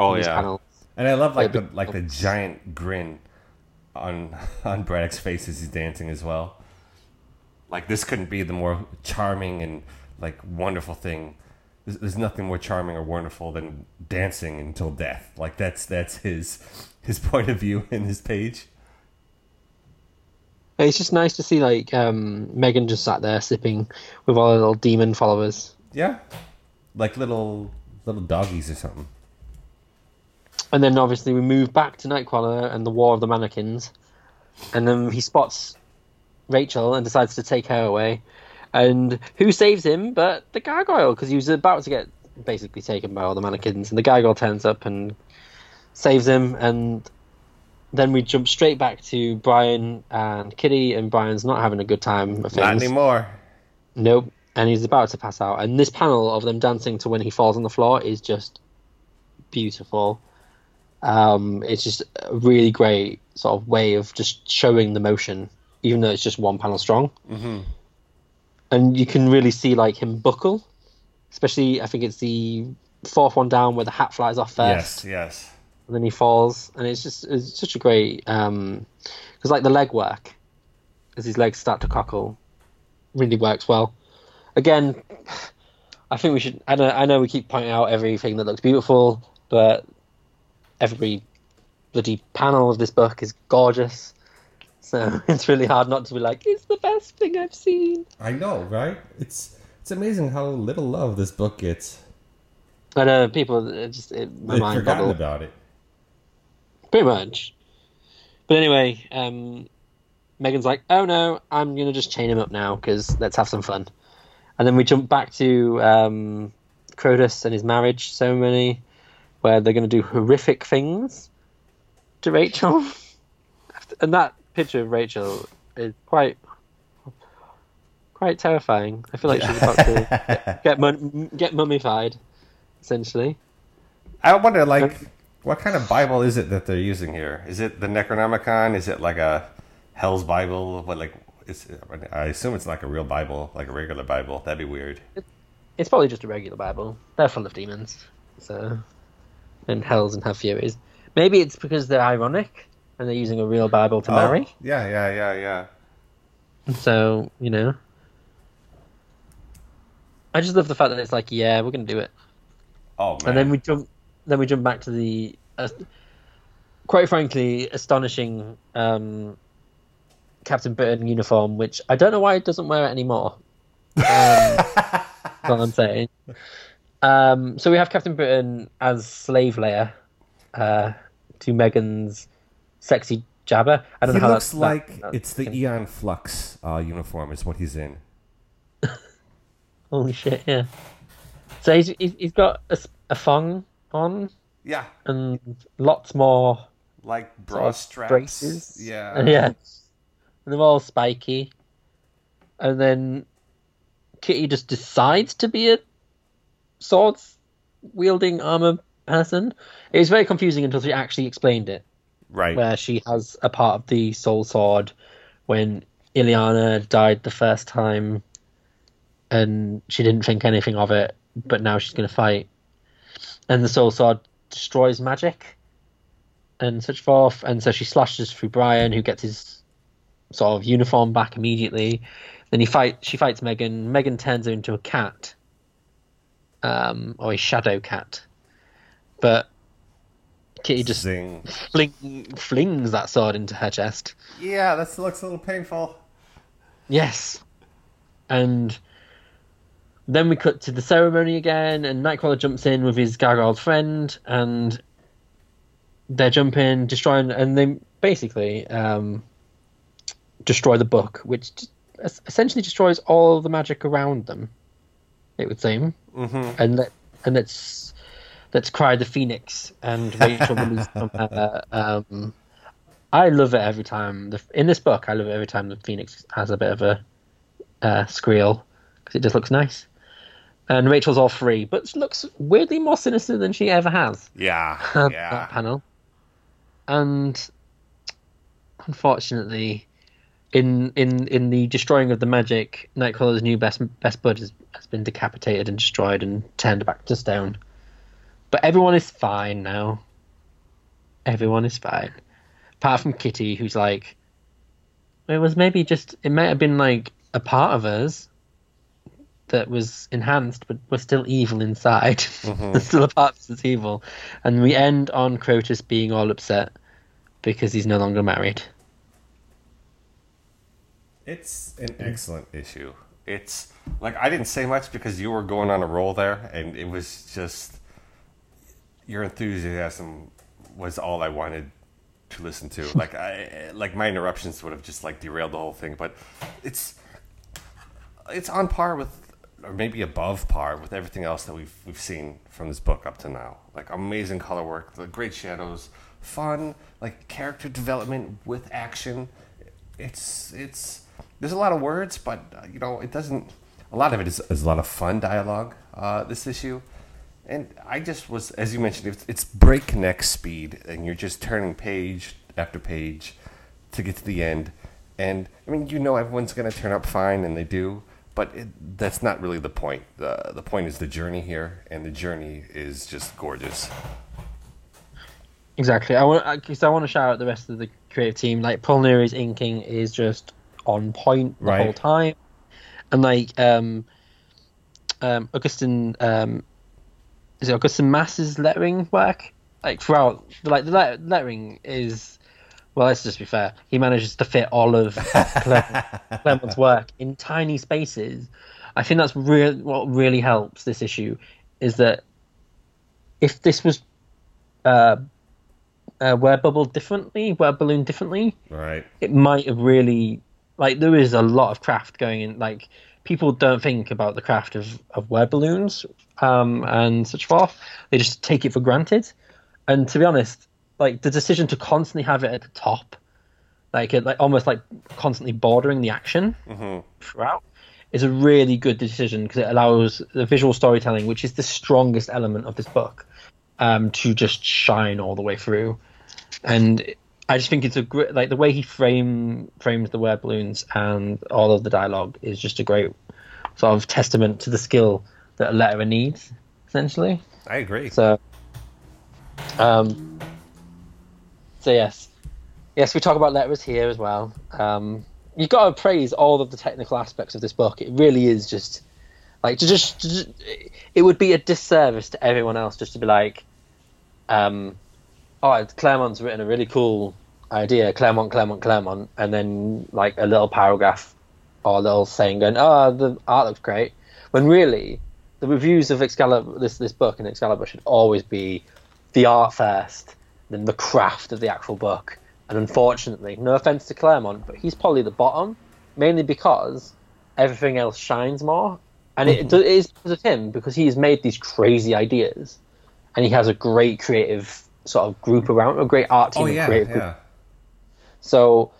Oh in this yeah. panel. And I love like the like the giant grin on [laughs] on Braddock's face as he's dancing as well. Like this couldn't be the more charming and like wonderful thing. There's, there's nothing more charming or wonderful than dancing until death. Like that's that's his his point of view in his page. It's just nice to see like um, Megan just sat there sipping with all her little demon followers. Yeah, like little little doggies or something. And then obviously we move back to Nightcrawler and the War of the Mannequins, and then he spots Rachel and decides to take her away. And who saves him but the Gargoyle because he was about to get basically taken by all the mannequins, and the Gargoyle turns up and saves him. And then we jump straight back to Brian and Kitty, and Brian's not having a good time of Not things. anymore. Nope. And he's about to pass out. And this panel of them dancing to when he falls on the floor is just beautiful. Um, it's just a really great sort of way of just showing the motion, even though it's just one panel strong. hmm And you can really see like him buckle, especially I think it's the fourth one down where the hat flies off first Yes, yes. And then he falls, and it's just it's such a great um because like the leg work as his legs start to cockle really works well. Again, I think we should. I know I know we keep pointing out everything that looks beautiful, but every bloody panel of this book is gorgeous. So [laughs] it's really hard not to be like, it's the best thing I've seen. I know, right? It's it's amazing how little love this book gets. I know people it just it, my They've mind forgotten boggled. about it. Pretty much. But anyway, um, Megan's like, "Oh no, I'm gonna just chain him up now because let's have some fun." And then we jump back to um, Crotus and his marriage ceremony, where they're gonna do horrific things to Rachel. [laughs] and that picture of Rachel is quite, quite terrifying. I feel like she's about to [laughs] get get, mum- get mummified, essentially. I wonder, like, what kind of Bible is it that they're using here? Is it the Necronomicon? Is it like a Hell's Bible? What, like, it's, I assume it's like a real Bible, like a regular Bible. That'd be weird. It's probably just a regular Bible. They're full of demons, so and hells and have furies. Maybe it's because they're ironic and they're using a real Bible to oh, marry. Oh, yeah, yeah, yeah, yeah. So you know, I just love the fact that it's like, yeah, we're gonna do it, Oh man. and then we jump, then we jump back to the, uh, quite frankly, astonishing um, Captain Britain uniform, which I don't know why it doesn't wear it anymore. Um, [laughs] that's all I'm saying. Um, so we have Captain Britain as slave Leia uh, to Megan's sexy Jabba. I don't he know how looks like that- it's the Aeon Flux uh, uniform is what he's in. [laughs] Holy shit! Yeah. So he's he's, got a, a thong on Yeah, and lots more like bra sort of straps. braces. Yeah. [laughs] Yeah. And they're all spiky. And then Kitty just decides to be a swords wielding armor person. It was very confusing until she actually explained it. Right. where she has a part of the soul sword when Illyana died the first time and she didn't think anything of it, but now she's going to fight. And the soul sword destroys magic and such forth. And so she slashes through Brian, who gets his sort of uniform back immediately. Then he fight. She fights Megan. Megan turns her into a cat, um, or a shadow cat. But Kitty just Zing. fling, flings that sword into her chest. Yeah, that looks a little painful. Yes. And then we cut to the ceremony again, and Nightcrawler jumps in with his gargoyle friend, and they're jumping, destroying, and they basically um, destroy the book, which essentially destroys all the magic around them. It would seem, Mm-hmm. and let and let's let's cry the phoenix, and Rachel from [laughs] her. Um, I love it every time. The, in this book, I love it every time the phoenix has a bit of a uh, squeal because it just looks nice. And Rachel's all free, but looks weirdly more sinister than she ever has. Yeah, [laughs] that yeah. panel. And unfortunately, in in in the destroying of the magic, Nightcrawler's new best best bud has, has been decapitated and destroyed and turned back to stone. But everyone is fine now. Everyone is fine, apart from Kitty, who's like, it was maybe just it might have been like a part of us that was enhanced, but was still evil inside. There's mm-hmm. [laughs] still a part of us that's evil, and we end on Crotus being all upset because he's no longer married. It's an excellent issue. It's like I didn't say much because you were going on a roll there, and it was just your enthusiasm was all I wanted to listen to. [laughs] Like I like my interruptions would have just like derailed the whole thing, but it's it's on par with or maybe above par with everything else that we've we've seen from this book up to now. Like amazing color work, the great shadows, fun, like character development with action. It's it's there's a lot of words, but uh, you know it doesn't. A lot of it is, is a lot of fun dialogue. Uh, this issue, and I just was, as you mentioned, it's, it's breakneck speed, and you're just turning page after page to get to the end. And I mean, you know, everyone's going to turn up fine, and they do, but it, that's not really the point. the The point is the journey here, and the journey is just gorgeous. Exactly. I want because I want to shout out the rest of the creative team. Like Paul Neary's inking is just on point the Right. whole time, and like um, um, Augustin um, is it Augustin Mass's lettering work? Like throughout, like the lettering is. Well, let's just be fair. He manages to fit all of [laughs] Clem- Clement's work in tiny spaces. I think that's real. What really helps this issue is that if this was uh, uh, were bubbled differently, were ballooned differently, Right. it might have really like there is a lot of craft going in. Like people don't think about the craft of of wear balloons um, and such forth. They just take it for granted. And to be honest, like the decision to constantly have it at the top, like it, like almost like constantly bordering the action throughout, is a really good decision because it allows the visual storytelling, which is the strongest element of this book, um, to just shine all the way through. And I just think it's a great, like the way he frame frames the wear balloons and all of the dialogue is just a great sort of testament to the skill that a letterer needs, essentially. I agree. So, um, so yes, yes, we talk about letters here as well. Um, you've got to praise all of the technical aspects of this book. It really is just like to just, to just it would be a disservice to everyone else just to be like, um, oh, Claremont's written a really cool idea, Claremont, Claremont, Claremont, and then like a little paragraph or a little saying going, oh, the art looks great, when really the reviews of Excalibur, this this book and Excalibur should always be the art first, then the craft of the actual book. And unfortunately, no offense to Claremont, but he's probably the bottom, mainly because everything else shines more. And it, mm-hmm. it is because of him, because he's made these crazy ideas, and he has a great creative sort of group around, a great art team, Oh yeah, creative group yeah. so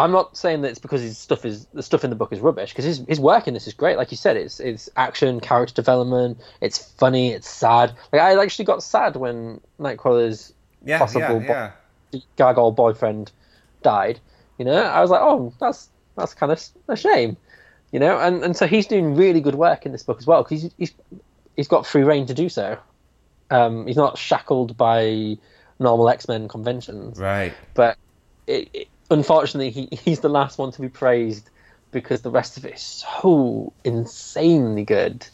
I'm not saying that it's because his stuff is the stuff in the book is rubbish because his his work in this is great. Like you said, it's it's action, character development, it's funny, it's sad. Like I actually got sad when Nightcrawler's Yeah, possible yeah, yeah. gargoyle boyfriend died. You know, I was like, oh, that's that's kind of a shame. You know, and and so he's doing really good work in this book as well because he's, he's he's got free reign to do so. Um, he's not shackled by normal X Men conventions. Right. But it, it, unfortunately, he, he's the last one to be praised because the rest of it is so insanely good.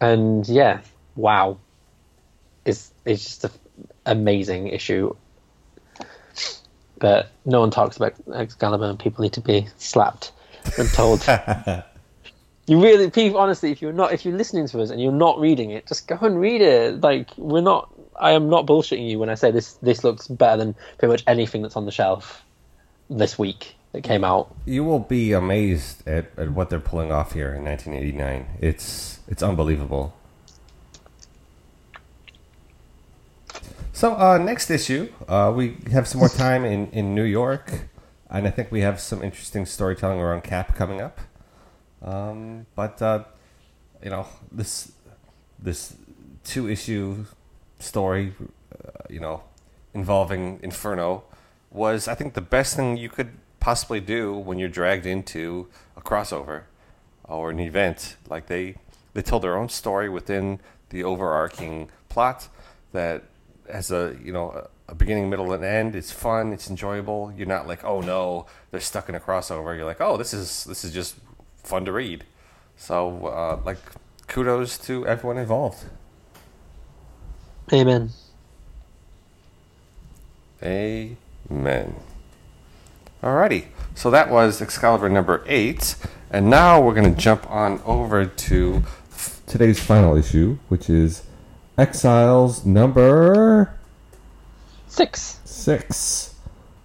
And yeah, wow, it's it's just an amazing issue. But no one talks about Excalibur, and people need to be slapped and told. [laughs] you really, people, honestly, if you're not, if you're listening to us and you're not reading it, just go and read it. Like we're not. I am not bullshitting you when I say this. This looks better than pretty much anything that's on the shelf this week that came out. You will be amazed at, at what they're pulling off here in 1989. It's it's unbelievable. So uh, next issue, uh, we have some more time in, in New York, and I think we have some interesting storytelling around Cap coming up. Um, but uh, you know this this two issue story, uh, you know, involving Inferno was I think the best thing you could possibly do when you're dragged into a crossover or an event. Like they they told their own story within the overarching plot that has a you know a beginning, middle, and end. It's fun. It's enjoyable. You're not like, oh no, they're stuck in a crossover. You're like, oh, this is this is just fun to read. So uh, like, kudos to everyone involved. Amen. Amen. Alrighty, so that was Excalibur number eight, and now we're going to jump on over to today's final issue, which is Exiles number Six. six.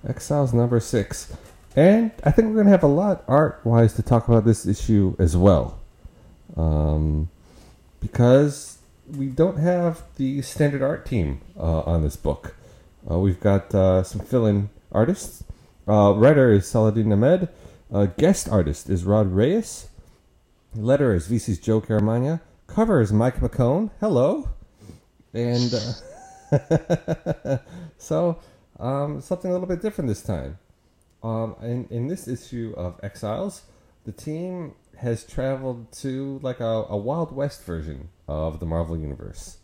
Exiles number six. And I think we're going to have a lot art wise to talk about this issue as well. Um, because we don't have the standard art team uh, on this book. Uh, we've got uh, some fill in artists. Uh, writer is Saladin Ahmed. Uh, guest artist is Rod Reyes. Letter is VC's Joe Caramagna. Cover is Mike McKone. Hello. And uh, [laughs] so, um, something a little bit different this time. Um, in, in this issue of Exiles, the team has traveled to like a, a Wild West version of the Marvel Universe.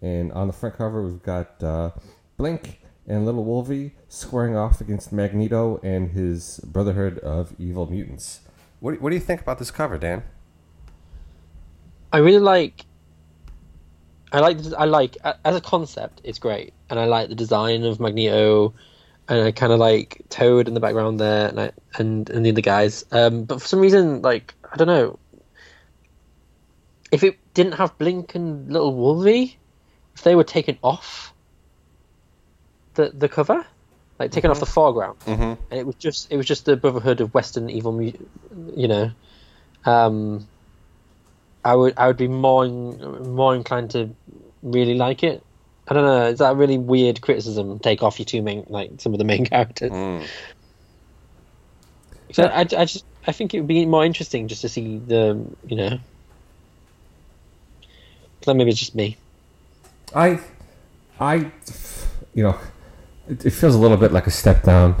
And on the front cover, we've got uh, Blink and Little Wolvie squaring off against Magneto and his Brotherhood of Evil Mutants. What, what do you think about this cover, Dan? I really like. I like. I like as a concept. It's great, and I like the design of Magneto, and I kind of like Toad in the background there, and I, and and the other guys. Um, but for some reason, like I don't know. If it didn't have Blink and Little Wolvie, if they were taken off the the cover, like taken off the foreground, Mm-hmm. and it was just it was just the Brotherhood of Western Evil, you know. Um, I would I would be more in, more inclined to really like it. I don't know. Is that a really weird criticism? Take off your two main like some of the main [laughs] characters. Mm. So I, I just I think it would be more interesting just to see the you know. But maybe it's just me. I, I, you know, it, it feels a little bit like a step down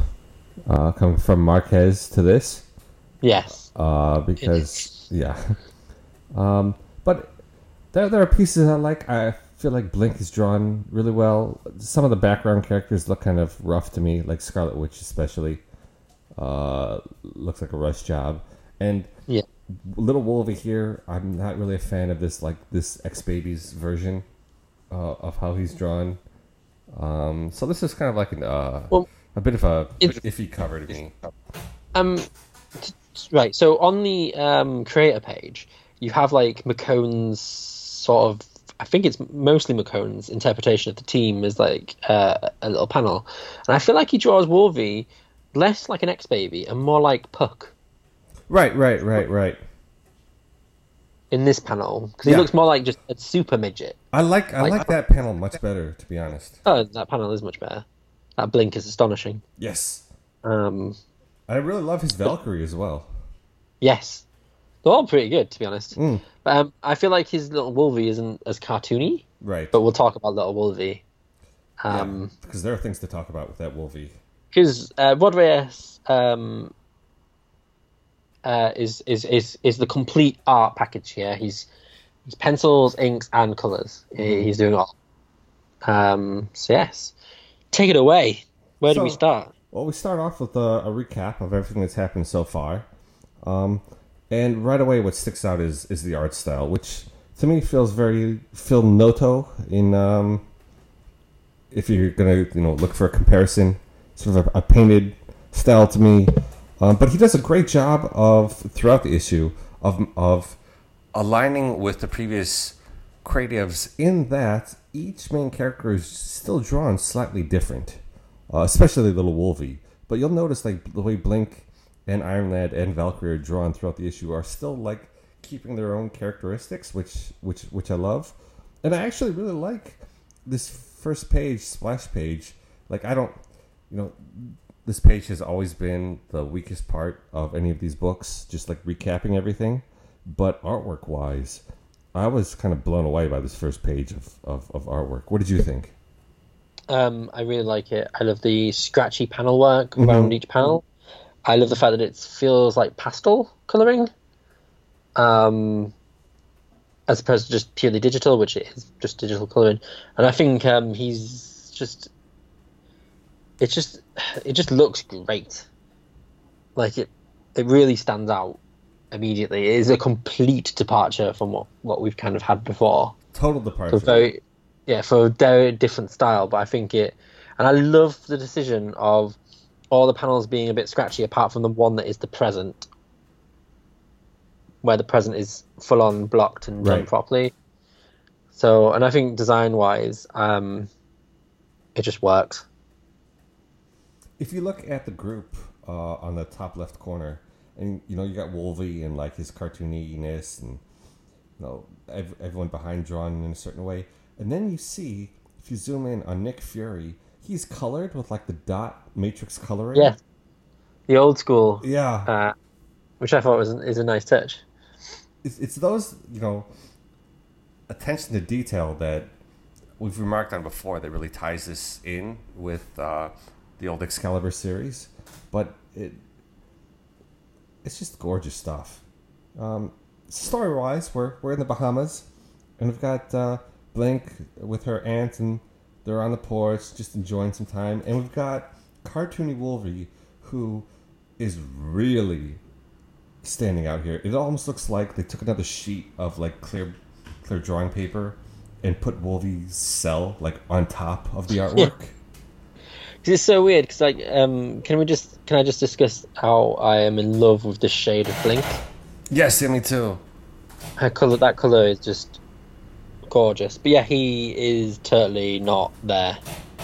uh, coming from Marquez to this. Yes. uh, because yeah. [laughs] Um, but there, there are pieces I like. I feel like Blink is drawn really well. Some of the background characters look kind of rough to me, like Scarlet Witch especially. Uh, looks like a rush job, and Yeah. Little Wolvie here. I'm not really a fan of this like this X Babies version uh, of how he's drawn. Um, so this is kind of like an, uh, Well, a bit of a it's- iffy cover to me. Um, t- right. So on the um, creator page, you have like McKone's sort of. I think it's mostly McKone's interpretation of the team as like uh, a little panel, and I feel like he draws Wolvie less like an ex baby and more like Puck Right, right, right, right. in this panel because he Yeah. looks more like just a super midget. I like I Like- like that panel much better, to be honest. Oh, that panel is much better. That blink is astonishing. Yes, Um, I really love his Valkyrie as well. yes, they're all pretty good to be honest. Mm. But um, I feel like his little Wolvie isn't as cartoony. Right, But we'll talk about little Wolvie. Um, because there are things to talk about with that Wolvie. because uh, Rod Reyes um, uh, is, is is is the complete art package here. He's he's pencils, inks, and colors. He, he's doing all. Um, so yes, take it away. Where do we start? Well, we start off with a, a recap of everything that's happened so far, um, and right away, what sticks out is is the art style, which to me feels very Phil Noto. In um, if you're gonna you know look for a comparison, sort of a, a painted style to me, um, but he does a great job of throughout the issue of of aligning with the previous creatives in that each main character is still drawn slightly different, uh, especially little Wolvie. But you'll notice like the way Blink and Iron Lad and Valkyrie are drawn throughout the issue are still like keeping their own characteristics, which which which I love, and I actually really like this first page splash page. Like I don't, you know, this page has always been the weakest part of any of these books, just like recapping everything. But artwork wise, I was kind of blown away by this first page of, of, of artwork. What did you think? Um, I really like it. I love the scratchy panel work Mm-hmm. around each panel. I love the fact that it feels like pastel coloring, um, as opposed to just purely digital, which it is just digital coloring. And I think um, he's just, it just, it just looks great. Like it, it really stands out immediately. It is a complete departure from what what we've kind of had before Total departure. for very yeah for a very different style but i think it and i love the decision of all the panels being a bit scratchy apart from the one that is the present where the present is full on blocked and done properly. So and i think design wise um it just works. If you look at the group uh, on the top left corner, and you know you got Wolvie and like his cartooniness, and you know ev- everyone behind drawn in a certain way, and then you see if you zoom in on Nick Fury, he's colored with like the dot matrix coloring. yeah the old school yeah. uh which i thought was is a nice touch it's, it's those you know attention to detail that we've remarked on before that really ties this in with uh, the old Excalibur series, but it it's just gorgeous stuff. Um, story wise, we're we're in the Bahamas, and we've got uh, Blink with her aunt, and they're on the porch just enjoying some time, and we've got cartoony Wolverine who is really standing out here. It almost looks like they took another sheet of like clear, clear drawing paper and put Wolvie's cell like on top of the [laughs] artwork. 'Cause it's so weird because like um can we just can i just discuss how i am in love with the shade of blink yes, yeah, me too. her color that color is just gorgeous but yeah he is totally not there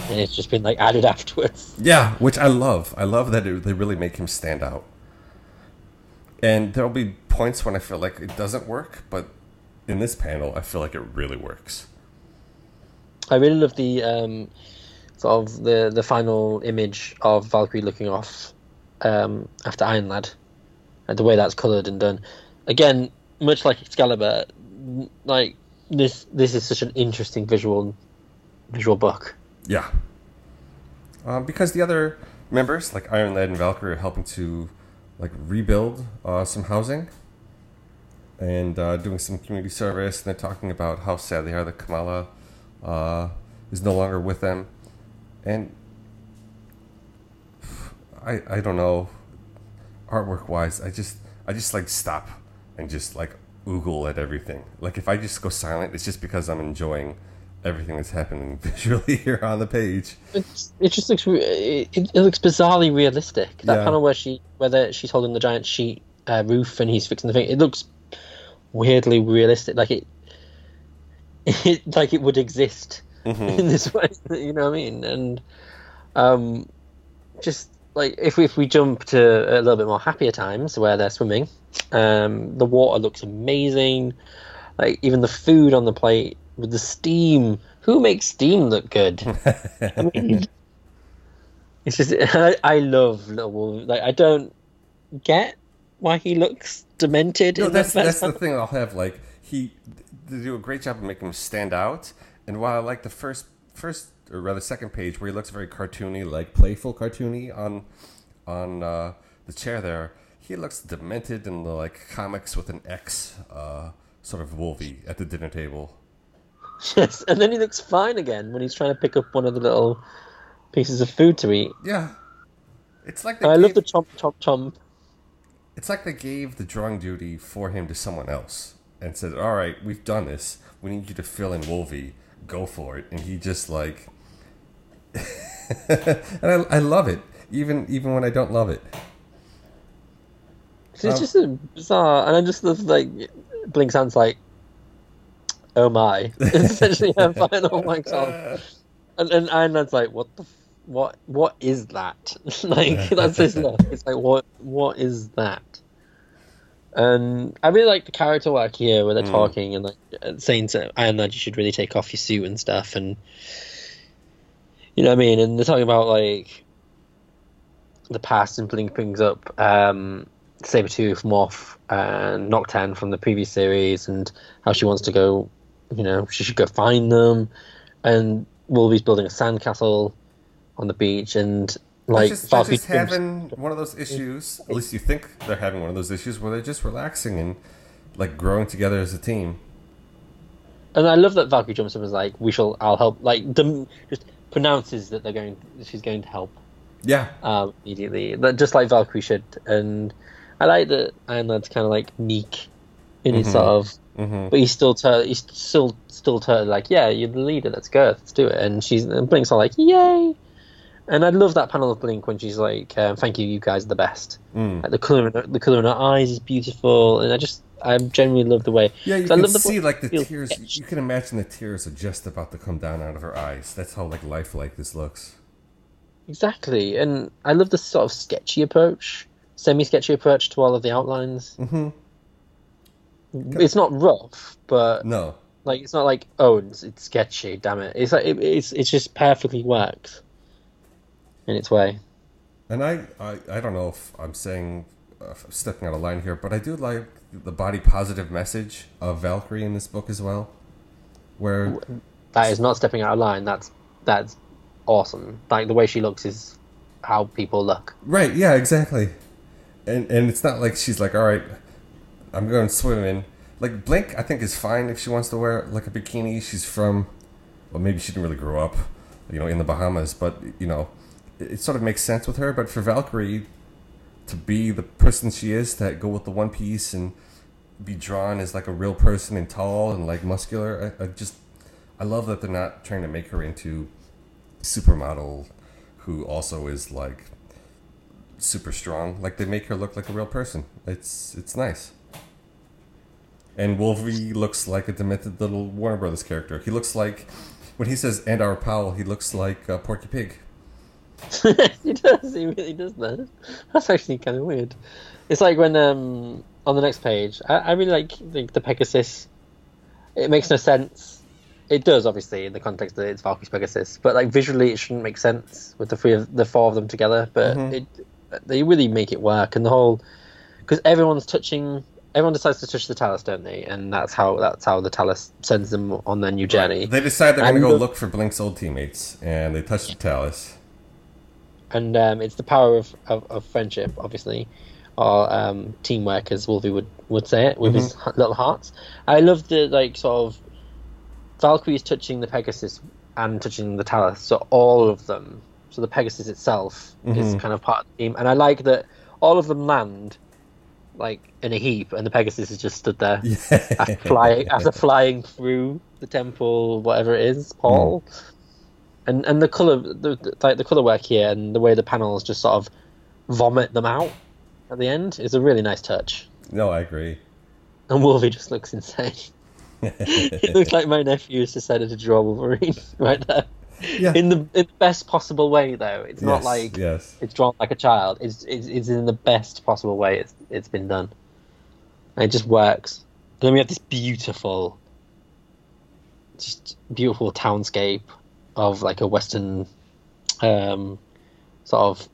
and it's just been like added [laughs] afterwards Yeah, which I love. I love that it, they really make him stand out. And there'll be points when I feel like it doesn't work, but in this panel, I feel like it really works. i really love the um sort of the the final image of valkyrie looking off um after iron lad and the way that's colored and done again much like excalibur like this this is such an interesting visual visual book Yeah. Um, because the other members, like Iron Lad and Valkyrie, are helping to like rebuild uh, some housing and uh, doing some community service. And they're talking about how sad they are that Kamala uh, is no longer with them. And I I don't know, artwork wise, I just I just like stop and just like oogle at everything. Like if I just go silent, it's just because I'm enjoying everything that's happening [laughs] visually here on the page. It's, it just looks it, it looks bizarrely realistic. That Yeah. panel where she whether she's holding the giant sheet uh, roof and he's fixing the thing, it looks weirdly realistic. Like it, [laughs] it like it would exist in this way. You know what I mean? And um, just like if we, if we jump to a little bit more happier times where they're swimming, um, the water looks amazing. Like even the food on the plate with the steam. Who makes steam look good? [laughs] I mean, it's just I, I love Little Wolf. Like I don't get why he looks demented. No, that's that that's the thing I'll have. Like he, they do a great job of making him stand out. And while I like the first first or rather second page where he looks very cartoony, like playful cartoony on on uh, the chair there, he looks demented in the like comics with an X uh, sort of Wolvie at the dinner table. Yes, and then he looks fine again when he's trying to pick up one of the little pieces of food to eat. Yeah. It's like I love the chomp chomp chomp. it's like they gave the drawing duty for him to someone else and said, "All right, we've done this. We need you to fill in Wolvie. Go for it." And he just like, [laughs] and I, I love it, even even when I don't love it. It's Um, just a bizarre, and I just love like Blink sounds like, "Oh my!" [laughs] It's essentially her final like song, [laughs] and and Ironman's like, "What the, f- what, what is that?" [laughs] like that's his look. It's like, what, what is that? And I really like the character work here, where they're Mm. talking and like uh, saying to Iron Lad, "You should really take off your suit and stuff," and you know what I mean. And they're talking about like the past and Blink brings up um, Sabretooth, Moth, and Nocturne from the previous series, and how she wants to go, you know, she should go find them. And Wolvie's building a sandcastle on the beach, and They're like just, they're just having one of those issues. At least you think they're having one of those issues where they're just relaxing and like growing together as a team. and I love that Valkyrie jumps up and is like, "We shall, I'll help." Like, dem- just pronounces that they're going, she's going to help Yeah, um, immediately, That- just like Valkyrie should. And I like that Iron Lad's kind of like meek in his Mhm. sort of hmm but he's still tur- he's still still tur- like yeah you're the leader let's go let's do it and she's and blink's all like yay and i love that panel of blink when she's like um, thank you you guys are the best mm. like the color in her, the color in her eyes is beautiful and i just i genuinely love the way yeah. You 'cause I can love the see like the tears. You can imagine the tears are just about to come down out of her eyes. That's how like lifelike this looks. exactly and i love the sort of sketchy approach semi-sketchy approach to all of the outlines hmm it's not rough but No, like it's not like oh it's, it's sketchy damn it it's like it, it's it's just perfectly works in its way and I, I, I don't know if I'm saying uh, stepping out of line here, but I do like the body positive message of Valkyrie in this book as well, where That is not stepping out of line. That's that's awesome. Like the way she looks is how people look. Right, yeah, exactly. And and it's not like she's like, all right, I'm going swimming. Like Blink, I think is fine if she wants to wear like a bikini. She's from, well, maybe she didn't really grow up, you know, in the Bahamas, but you know, it, it sort of makes sense with her. But for Valkyrie to be the person she is, to go with the one piece and be drawn as like a real person and tall and like muscular, I, I just, I love that they're not trying to make her into supermodel who also is like super strong. Like they make her look like a real person. It's it's nice. And Wolverine looks like a demented little Warner Brothers character. He looks like when he says "and our Powell," he looks like uh, Porky Pig. [laughs] he does. He really does that. That's actually kind of weird. It's like when um on the next page, I, I really like the, the Pegasus. It makes no sense. It does obviously in the context that it's Valkyrie's Pegasus, but like visually it shouldn't make sense with the three of the four of them together. But Mhm. it they really make it work, and the whole because everyone's touching. Everyone decides to touch the Tallus, don't they? And that's how that's how the Tallus sends them on their new journey. They decide they're going to go the- look for Blink's old teammates, and they touch the Tallus. and um, it's the power of, of, of friendship, obviously, or um, teamwork, as Wolvie would, would say it with his little hearts. I love the like sort of Valkyrie's touching the Pegasus and touching the Tallus, so all of them. So the Pegasus itself is Mhm. kind of part of the team, and I like that all of them land like in a heap, and the Pegasus is just stood there after flying after flying through the temple, whatever it is, Paul. And and the color, the, the like the color work here, and the way the panels just sort of vomit them out at the end is a really nice touch. No, I agree. And Wolverine just looks insane. [laughs] it looks like my nephew has decided to draw Wolverine [laughs] right there. Yeah. In the in the best possible way, though. It's not Yes, like yes. it's drawn like a child. It's, it's it's in the best possible way it's it's been done. And it just works. then we have this beautiful, just beautiful townscape of like a western, um, sort of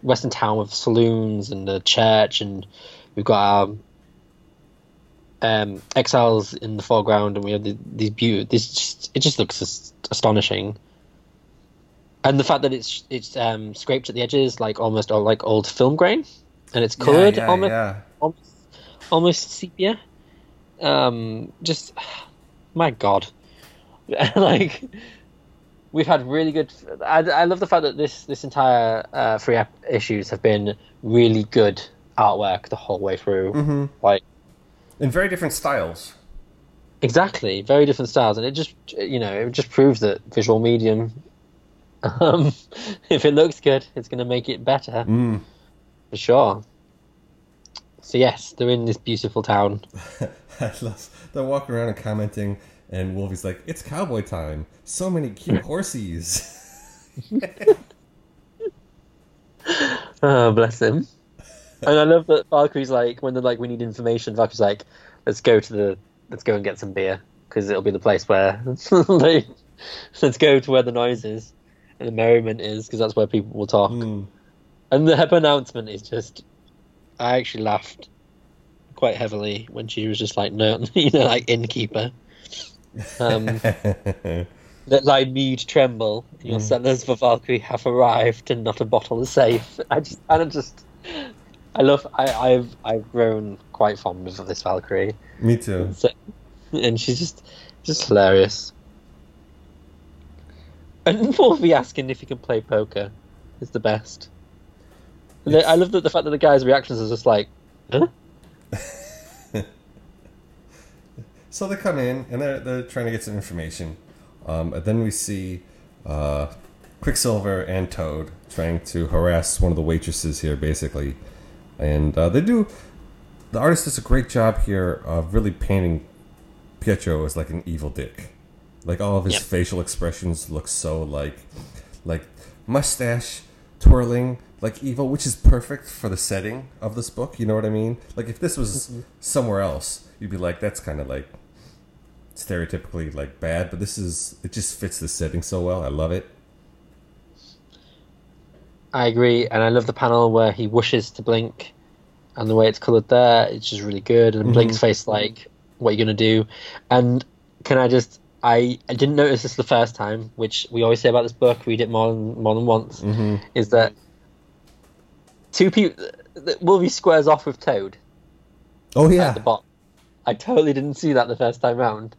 western town with saloons and a church, and we've got our um, exiles in the foreground, and we have the, these beauty. This just it just looks as- astonishing and the fact that it's it's um, scraped at the edges like almost like old film grain, and it's coloured yeah, yeah, almost, yeah. almost almost sepia. Um, just [sighs] my god, [laughs] like we've had really good. I, I love the fact that this this entire uh, three ep- issues have been really good artwork the whole way through. Mhm. Like In very different styles. exactly, very different styles, and it just you know it just proves that visual medium, [laughs] um, if it looks good, it's going to make it better Mm. for sure. So yes, they're in this beautiful town. [laughs] I love, they're walking around and commenting, and Wolvie's like, "It's cowboy time! So many cute [laughs] horses." Oh, bless him. And I love that Valkyrie's like, when they're like, we need information, Valkyrie's like, let's go to the, let's go and get some beer, because it'll be the place where, [laughs] they, let's go to where the noise is, and the merriment is, because that's where people will talk. Mm. And the announcement is just, I actually laughed quite heavily when she was just like, no, [laughs] you know, like innkeeper. Um, [laughs] Let thy mead tremble, your cellars for Valkyrie have arrived, and not a bottle is safe. I just, I just, I love, I, I've, I've grown quite fond of this Valkyrie, Me too. so, and she's just, just hilarious. And [laughs] Wolvie asking if he can play poker is the best. I love that the fact that the guy's reactions are just like, huh? [laughs] So they come in and they're they're trying to get some information. Um, and then we see uh, Quicksilver and Toad trying to harass one of the waitresses here, basically. And uh, they do. The artist does a great job here of really painting Pietro as like an evil dick. Like all of his Yep. facial expressions look so like, like mustache twirling, like evil, which is perfect for the setting of this book. You know what I mean? Like if this was somewhere else, you'd be like, that's kind of like stereotypically like bad, but this is it just fits the setting so well. I love it. I agree, and I love the panel where he wishes to blink, and the way it's coloured there, it's just really good. And Blink's face, like, "What are you gonna do?" And can I just, I, I didn't notice this the first time, which we always say about this book. Read it more than more than once. Mm-hmm. Is that two people? Wolvie squares off with Toad Oh yeah, at the bottom. I totally didn't see that the first time round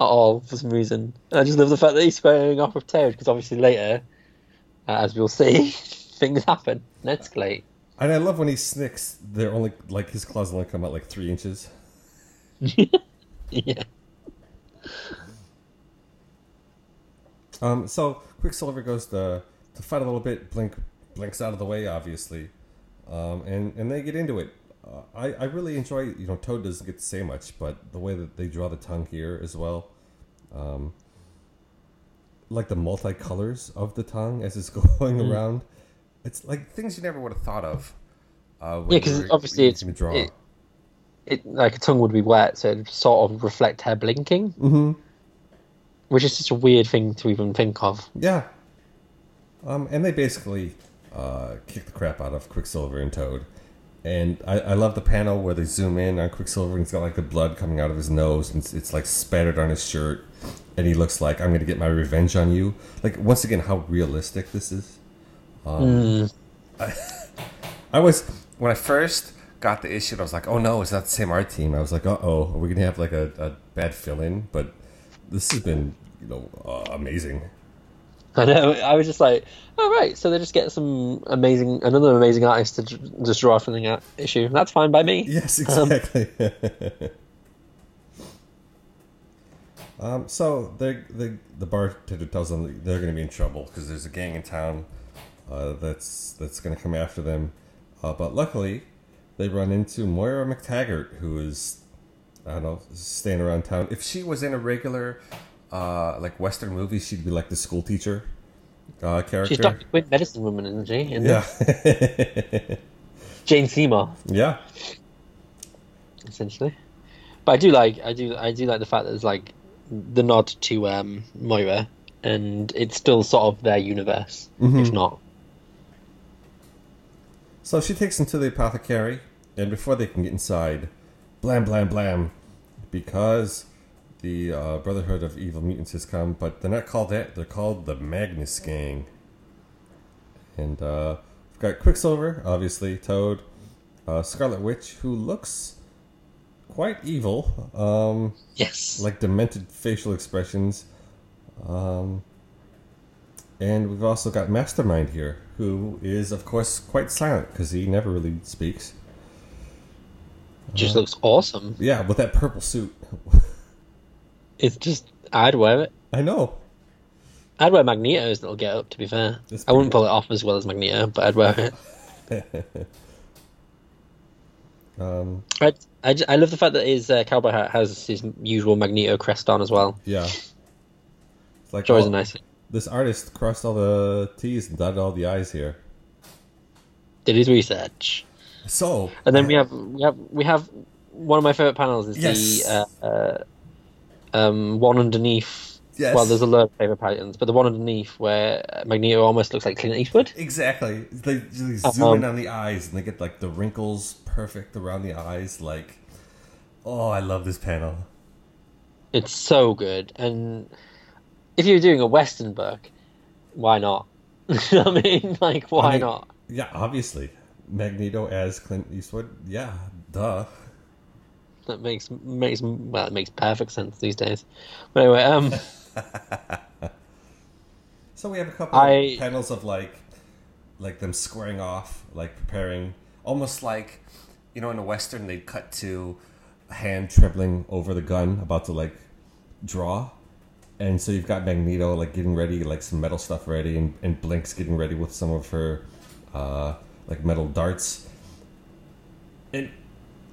at all for some reason. And I just love the fact that he's squaring off with Toad because obviously later, as we'll see, [laughs] things happen and escalate. and I love when he snicks. They're only like his claws only come out like three inches. [laughs] yeah. Um, so Quicksilver goes to to fight a little bit. Blink blinks out of the way, obviously, um, and and they get into it. Uh, I I really enjoy. You know, Toad doesn't get to say much, but the way that they draw the tongue here as well, um, like the multicolors of the tongue as it's [laughs] going around, it's like things you never would have thought of. Uh, when Yeah, 'cause you were obviously it's- using draw. it- It like a tongue would be wet, so it'd sort of reflect her blinking, mm-hmm. which is such a weird thing to even think of. Yeah. Um, and they basically uh, kick the crap out of Quicksilver and Toad. And I, I love the panel where they zoom in on Quicksilver and he's got like the blood coming out of his nose and it's, it's like spattered on his shirt. And he looks like, I'm going to get my revenge on you. Like, once again, how realistic this is. Um, I, [laughs] I was, when I first got the issue, I was like, oh no, it's not the same art team. I was like, uh oh, are we going to have like a, a bad fill in? But this has been, you know, uh, amazing. [laughs] I know. I was just like, oh right, so they just get some amazing, another amazing artist to just draw from the issue. That's fine by me. Yes, exactly. [laughs] Um, so they, they, the bartender tells them they're going to be in trouble because there's a gang in town uh, that's that's going to come after them. Uh, but luckily, they run into Moira McTaggart, who is I don't know staying around town. If she was in a regular uh, like Western movie, she'd be like the school teacher uh, character. She's Doctor Quinn, medicine woman, isn't she? In yeah. Jane Seymour, yeah. essentially. But I do like, I do, I do like the fact that there's like the nod to um, Moira, and it's still sort of their universe, if not. So she takes them to the apothecary, and before they can get inside, blam, blam, blam, because the uh, Brotherhood of Evil Mutants has come, but they're not called that, they're called the Magnus Gang. And uh, we've got Quicksilver, obviously, Toad, uh, Scarlet Witch, who looks quite evil, um, Yes. like demented facial expressions. Um, And we've also got Mastermind here, who is, of course, quite silent because he never really speaks. Just looks awesome. Yeah, with that purple suit. [laughs] It's just I'd wear it. I know. I'd wear Magneto's little get up. To be fair, I wouldn't pull it off as well as Magneto, but I'd wear it. [laughs] Um, I, I, I love the fact that his uh, cowboy hat has his usual Magneto crest on as well. yeah. It's like always all- a nice. this artist crossed all the T's and dotted all the I's here. Did his research, So, and then we have we have we have one of my favorite panels is Yes. the uh, uh, um, one underneath. Yes. Well, there's a lot of favorite patterns, but the one underneath where Magneto almost looks like Clint Eastwood. Exactly. They, they zoom Um, in on the eyes and they get like the wrinkles perfect around the eyes. Like, oh, I love this panel. It's so good, and if you're doing a Western book, why not? [laughs] you know what I mean? [laughs] Like, why I mean, not? Yeah, obviously. Magneto as Clint Eastwood. Yeah, duh. That makes makes well, it makes perfect sense these days. But anyway, um, [laughs] So we have a couple I- of panels of like, like them squaring off, like preparing, almost like, you know, in a western they'd cut to a hand trembling over the gun, about to like draw, and so you've got Magneto like getting ready, like some metal stuff ready, and, and Blink's getting ready with some of her, uh, like metal darts, and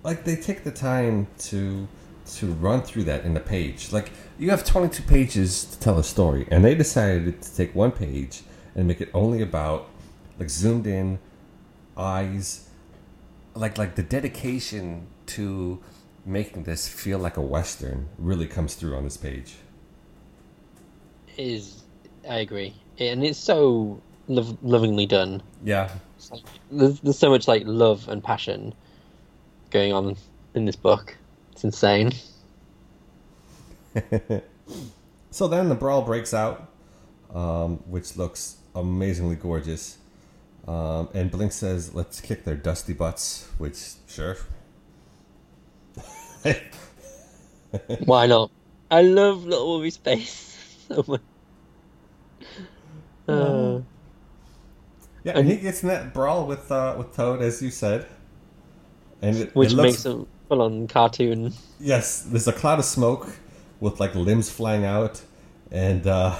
like they take the time to to run through that in the page. Like you have 22 pages to tell a story, and they decided to take one page and make it only about like zoomed in eyes, like like the dedication to making this feel like a western really comes through on this page. is I agree, and it's so lov- lovingly done. Yeah, like- There's, there's so much like love and passion going on in this book. It's insane. [laughs] So then the brawl breaks out, um, which looks amazingly gorgeous. Um, and Blink says, "Let's kick their dusty butts." Which, sure. [laughs] Why not? I love Little Wolvie's face so [laughs] much. Uh, Yeah, and he gets in that brawl with uh, with Toad, as you said. And it, which it looks, makes a full on cartoon. yes, there's a cloud of smoke with like limbs flying out, and uh,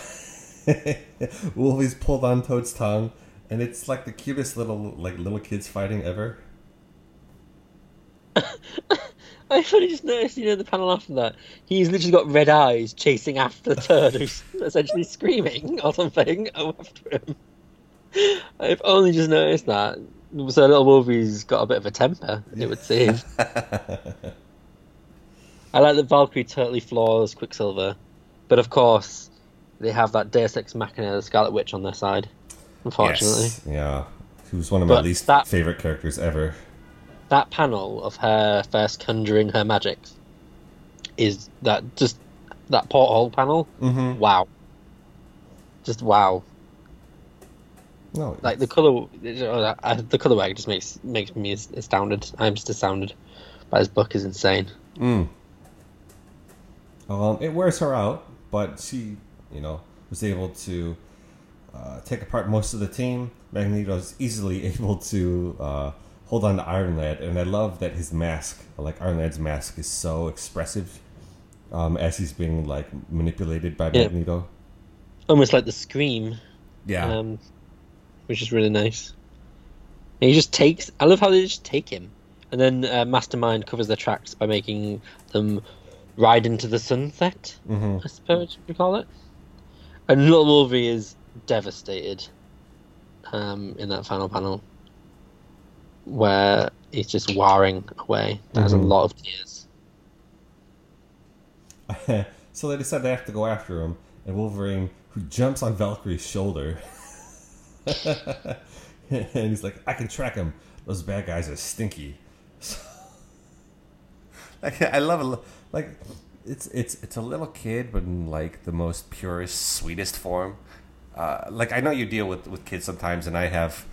[laughs] Wolvie's pulled on Toad's tongue, and it's like the cutest little like little kids fighting ever. [laughs] I only just noticed, you know, the panel after that. He's literally got red eyes chasing after the turd who's [laughs] essentially screaming or something after him. I've only just noticed that. So little Wolvie's got a bit of a temper, it would seem. [laughs] I like that Valkyrie totally flaws Quicksilver, but of course, they have that Deus Ex Machina, the Scarlet Witch, on their side. Unfortunately, Yes, yeah, who's one of my least that- favorite characters ever. that panel of her first conjuring her magic is that just that porthole panel. Mm-hmm. Wow, just wow! No, Like the color, uh, the color work just makes makes me astounded. I'm just astounded by this book. is insane. Mm. Um, it wears her out, but she, you know, was able to uh, take apart most of the team. Magneto Magneto's easily [laughs] able to uh, hold on to Iron Lad, and I love that his mask, like Iron Lad's mask, is so expressive um, as he's being like manipulated by Yeah. Magneto. Almost like the scream. Yeah, um, which is really nice. And he just takes. I love how they just take him, and then uh, Mastermind covers their tracks by making them ride into the sunset. hmm I suppose you call it. And Little Wolverine is devastated um, in that final panel, where he's just warring away. There's Mhm. a lot of tears. [laughs] so they decide they have to go after him, and Wolverine, who jumps on Valkyrie's shoulder, [laughs] and he's like, "I can track him. Those bad guys are stinky." [laughs] like, I love it. Like, it's it's it's a little kid, but in like the most purest, sweetest form. Uh, like I know you deal with with kids sometimes, and I have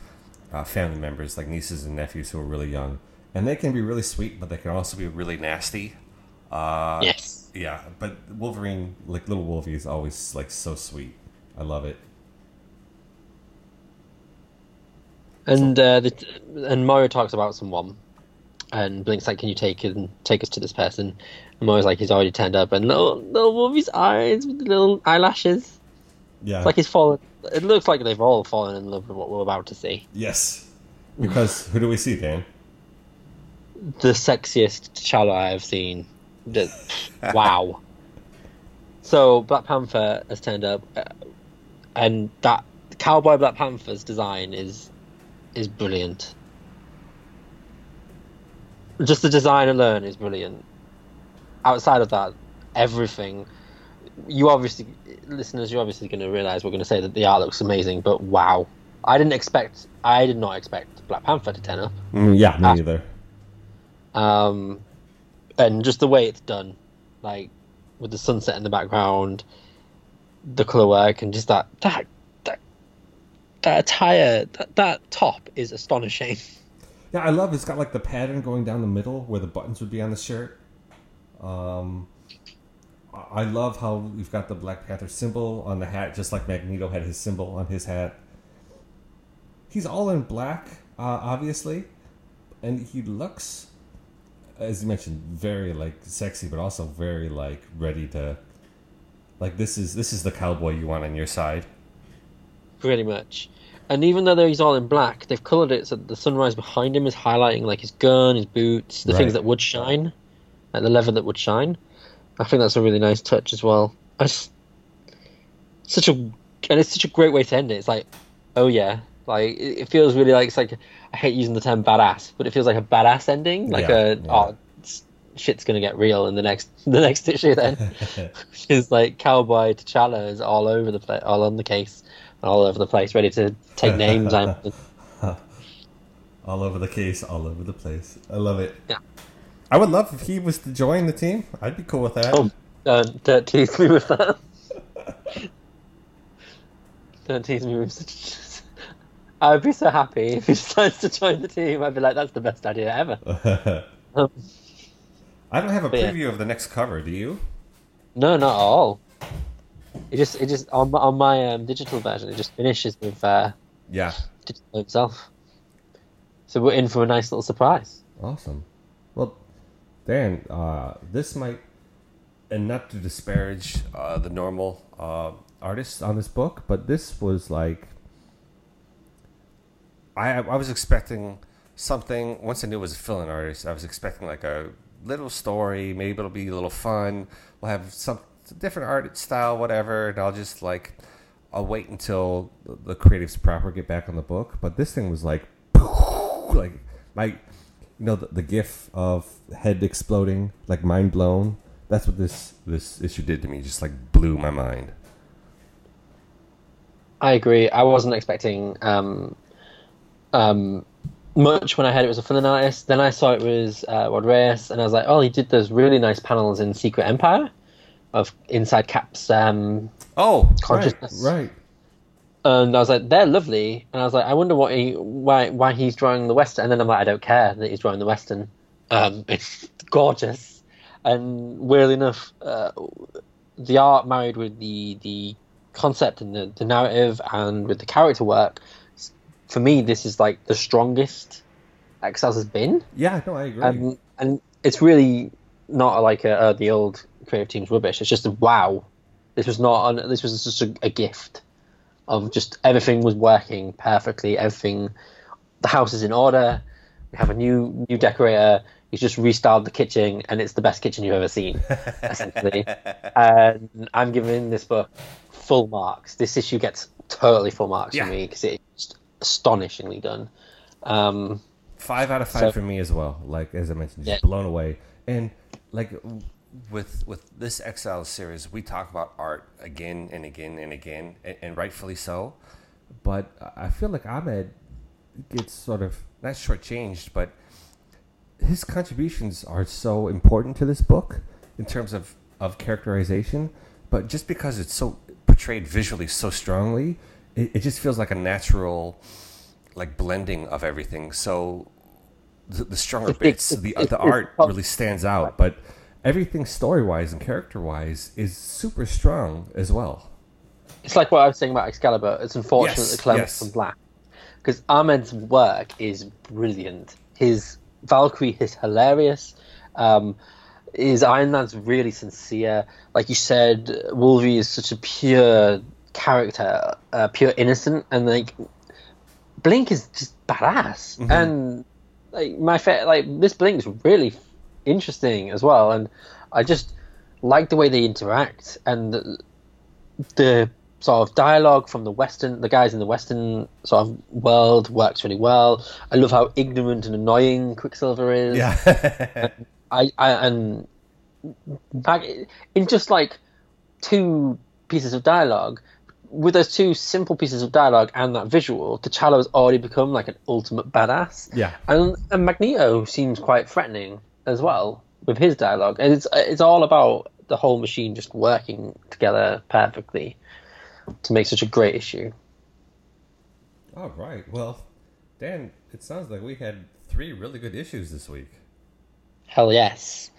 uh, family members like nieces and nephews who are really young, and they can be really sweet, but they can also be really nasty. Uh, yes. yeah, but Wolverine, like little Wolvie, is always like so sweet. I love it. And uh, the, and Moira talks about someone, and Blink's like, "Can you take and take us to this person?" And Moira's like, "He's already turned up." And little little Wolvie's eyes with the little eyelashes. Yeah. It's like he's fallen. It looks like they've all fallen in love with what we're about to see. yes. Because who do we see, Dan? The sexiest T'Challa I have seen. The- [laughs] wow. So Black Panther has turned up, uh, and that cowboy Black Panther's design is is brilliant. Just the design alone is brilliant. Outside of that, everything. You obviously, listeners, you're obviously going to realize we're going to say that the art looks amazing, but wow, I didn't expect. I did not expect Black Panther to turn up. Mm, yeah, me Ah. neither. um, and just the way it's done, like with the sunset in the background, the color work, and just that that that attire, that, that top is astonishing. [laughs] Yeah, I love it's got like the pattern going down the middle where the buttons would be on the shirt. Um, I love how we've got the Black Panther symbol on the hat, just like Magneto had his symbol on his hat. He's all in black, uh, obviously, and he looks, as you mentioned, very like sexy, but also very like ready to. Like this is this is the cowboy you want on your side. Pretty much. And even though he's all in black, they've coloured it so that the sunrise behind him is highlighting like his gun, his boots, the Right. things that would shine, like the leather that would shine. I think that's a really nice touch as well. I just, such a and it's such a great way to end it. It's like, oh yeah, like it, feels really like it's like I hate using the term badass, but it feels like a badass ending. Like Yeah, a yeah. oh shit's gonna get real in the next [laughs] the next issue then. [laughs] It's like cowboy T'Challa is all over the place, all on the case, all over the place, ready to take names. I'm, [laughs] all over the case, all over the place. I love it. Yeah. I would love if he was to join the team. I'd be cool with that. oh, don't, don't tease me with that. [laughs] don't tease me with such. [laughs] I would be so happy if he decides to join the team. I'd be like, that's the best idea ever. Um, I don't have a But yeah. preview of the next cover. Do you? no, not at all. It just, it just on my, on my um, digital version, it just finishes with uh, Yeah. digital himself. So we're in for a nice little surprise. Awesome. Well, Dan, uh, this might, and not to disparage uh, the normal uh, artists on this book, but this was like, I I was expecting something. Once I knew it was a fill-in artist, I was expecting like a little story. Maybe it'll be a little fun. We'll have some different art style, whatever, and I'll just like. I'll wait until the creatives proper get back on the book. But this thing was like, [laughs] like my you know the, the gif of head exploding like mind blown that's what this this issue did to me just like blew my mind I agree. I wasn't expecting um, um, much when I heard it was a fill-in artist. Then I saw it was uh, Rod Reis, and I was like, oh, he did those really nice panels in Secret Empire of Inside Cap's. Um, oh right, Consciousness. right and I was like, they're lovely. And I was like, I wonder what he, why, why he's drawing the western. And then I'm like, I don't care that he's drawing the western. Um, [laughs] it's gorgeous, and weirdly enough, uh, the art married with the the concept and the, the narrative and with the character work. For me, this is like the strongest Exiles has been. yeah no i agree Um, and it's really not like a, uh, the old creative team's rubbish. It's just a wow. This was not. On, this was just a, a gift of just everything was working perfectly. Everything, the house is in order. We have a new new decorator. He's just restyled the kitchen, and it's the best kitchen you've ever seen, [laughs] essentially. and I'm giving this book full marks. This issue gets totally full marks Yeah. for me because it's astonishingly done. Um, five out of five So- for me as well like as i mentioned just Yeah. blown away and like with with this exile series we talk about art again and again and again and, and rightfully so. But i feel like ahmed gets sort of not shortchanged but his contributions are so important to this book in terms of, of characterization, but just because it's so portrayed visually so strongly, it, it just feels like a natural like blending of everything. So the, the stronger It- it- bits, it- the the art really stands out, but everything story wise and character wise is super strong as well. It's like what I was saying about Excalibur. It's unfortunate Yes, that Clement yes. from Black. because Ahmed's work is brilliant. His Valkyrie is hilarious. Um, his Iron Man's really sincere. Like you said, Wolverine is such a pure character, uh, pure innocent, and like Blink is just badass. Mm-hmm. And like my fa- like this Blink's really interesting as well, and I just like the way they interact and the, the sort of dialogue from the western the guys in the western sort of world works really well i love how ignorant and annoying quicksilver is Yeah. I, I and back in just like two pieces of dialogue with those two simple pieces of dialogue and that visual T'Challa has already become like an ultimate badass Yeah. and, and Magneto seems quite threatening as well with his dialogue and it's it's all about the whole machine just working together perfectly to make such a great issue All right. Well, Dan, it sounds like we had three really good issues this week. hell yes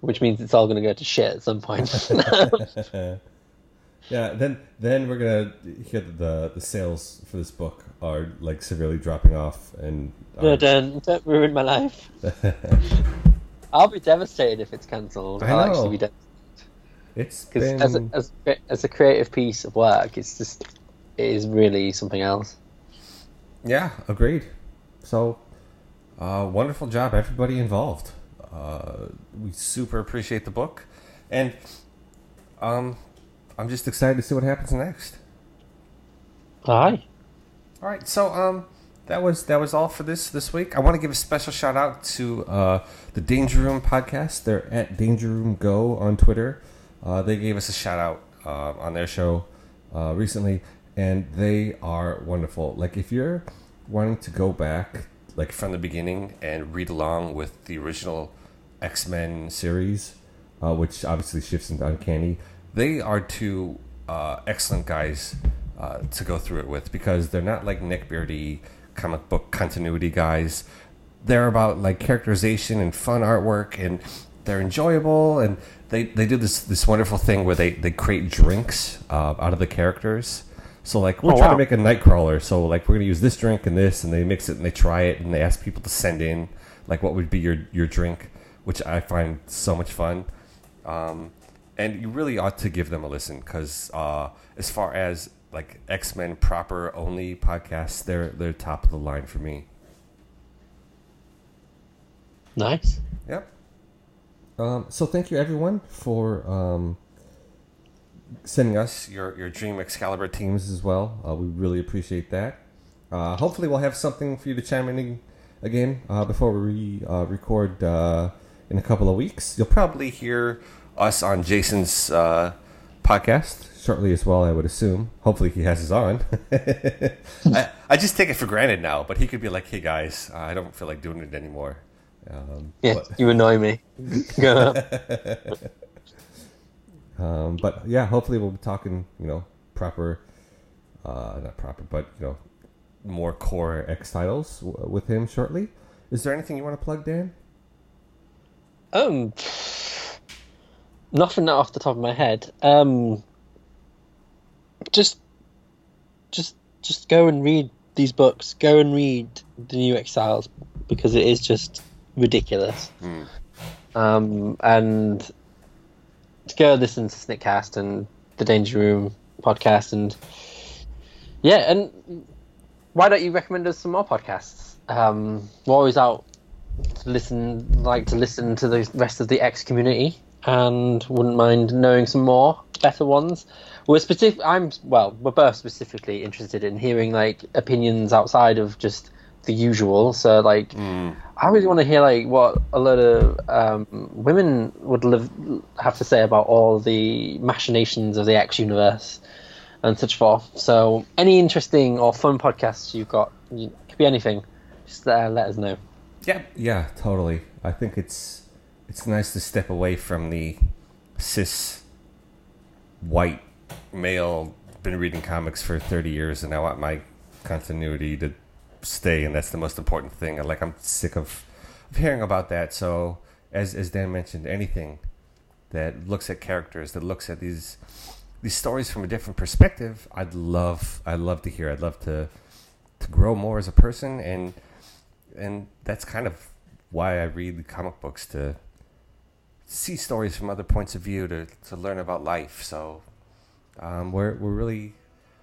which means it's all going to go to shit at some point [laughs] [laughs] [laughs] Yeah. Then then we're gonna hear that the the sales for this book are like severely dropping off, and No, are- don't, don't ruin my life. [laughs] I'll be devastated if it's cancelled. I I'll know. actually be devastated. it's Because been as, a, as, as a creative piece of work, it's just, it is really something else. yeah, agreed. So, uh, wonderful job, everybody involved. Uh, we super appreciate the book, and um, I'm just excited to see what happens next. Aye. All right, so um, that was that was all for this this week. I want to give a special shout out to uh, the Danger Room podcast. They're at Danger Room Go on Twitter. Uh, they gave us a shout out uh, on their show uh, recently, and they are wonderful. Like if you're wanting to go back like from the beginning and read along with the original X Men series, uh, which obviously shifts into Uncanny, they are two uh, excellent guys uh, to go through it with because they're not like Nick Beardy comic book continuity guys. They're about like characterization and fun artwork, and they're enjoyable. And they, they do this this wonderful thing where they, they create drinks uh, out of the characters. So like we're Oh, trying wow. to make a Nightcrawler, so like we're gonna use this drink and this, and they mix it and they try it and they ask people to send in like what would be your your drink, which I find so much fun. Um, and you really ought to give them a listen because uh, as far as like X Men proper only podcasts, they're they're top of the line for me. Nice. Yep. Um, so thank you everyone for um, sending us your your Dream Excalibur teams as well. Uh, we really appreciate that. Uh, hopefully, we'll have something for you to chime in again uh, before we uh, record uh, in a couple of weeks. You'll probably hear us on Jason's uh, podcast shortly as well. I would assume. Hopefully, he has his on. [laughs] I, I just take it for granted now, but he could be like, "Hey guys, I don't feel like doing it anymore." Um, Yeah, but- you annoy me. [laughs] Go. Um, but yeah, hopefully we'll be talking, you know, proper, uh, not proper, but you know, more core X titles w- with him shortly. Is there anything you want to plug, Dan? Um, nothing off the top of my head. Um, just, just, just go and read these books. Go and read the New Exiles because it is just ridiculous. Um, and to go listen to Snickcast and the Danger Room podcast, and yeah, and why don't you recommend us some more podcasts? Um, we're always out to listen, like to listen to the rest of the X community, and wouldn't mind knowing some more better ones. We're specific. I'm well. We're both specifically interested in hearing like opinions outside of just the usual. So like, I really want to hear like what a lot of um, women would live, have to say about all the machinations of the X universe and such forth. So any interesting or fun podcasts you've got, you, could be anything. Just uh, let us know. Yeah, yeah, totally. I think it's it's nice to step away from the cis white male. Been reading comics for thirty years, and I want my continuity to stay, and that's the most important thing. Like I'm sick of, of hearing about that. So, as as Dan mentioned, anything that looks at characters, that looks at these these stories from a different perspective, I'd love I'd love to hear. I'd love to to grow more as a person and and that's kind of why I read comic books to see stories from other points of view to, to learn about life. So um, we're we're really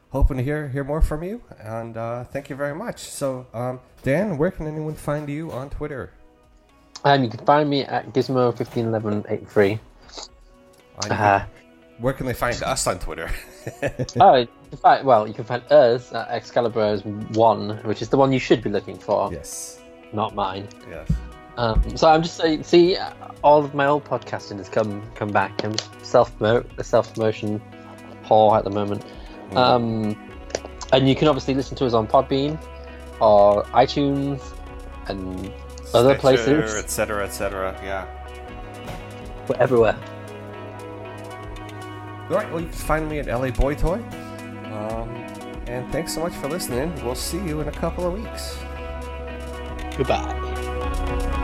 hoping to hear hear more from you, and uh, thank you very much. So um, Dan, where can anyone find you on Twitter? Um, you can find me at Gizmo151183. Uh, where can they find us on Twitter? [laughs] oh, find, well, you can find us at Excalibur's One, which is the one you should be looking for. Yes. Not mine. Yes. Um, so I'm just saying, see, all of my old podcasting has come come back. I'm self self promotion poor at the moment. Mm. Um, and you can obviously listen to us on Podbean or iTunes and Stitcher, other places, etc., etc. Yeah, we're everywhere. All right. Well, you can find me at LA Boy Toy. Um, and thanks so much for listening. We'll see you in a couple of weeks. Goodbye.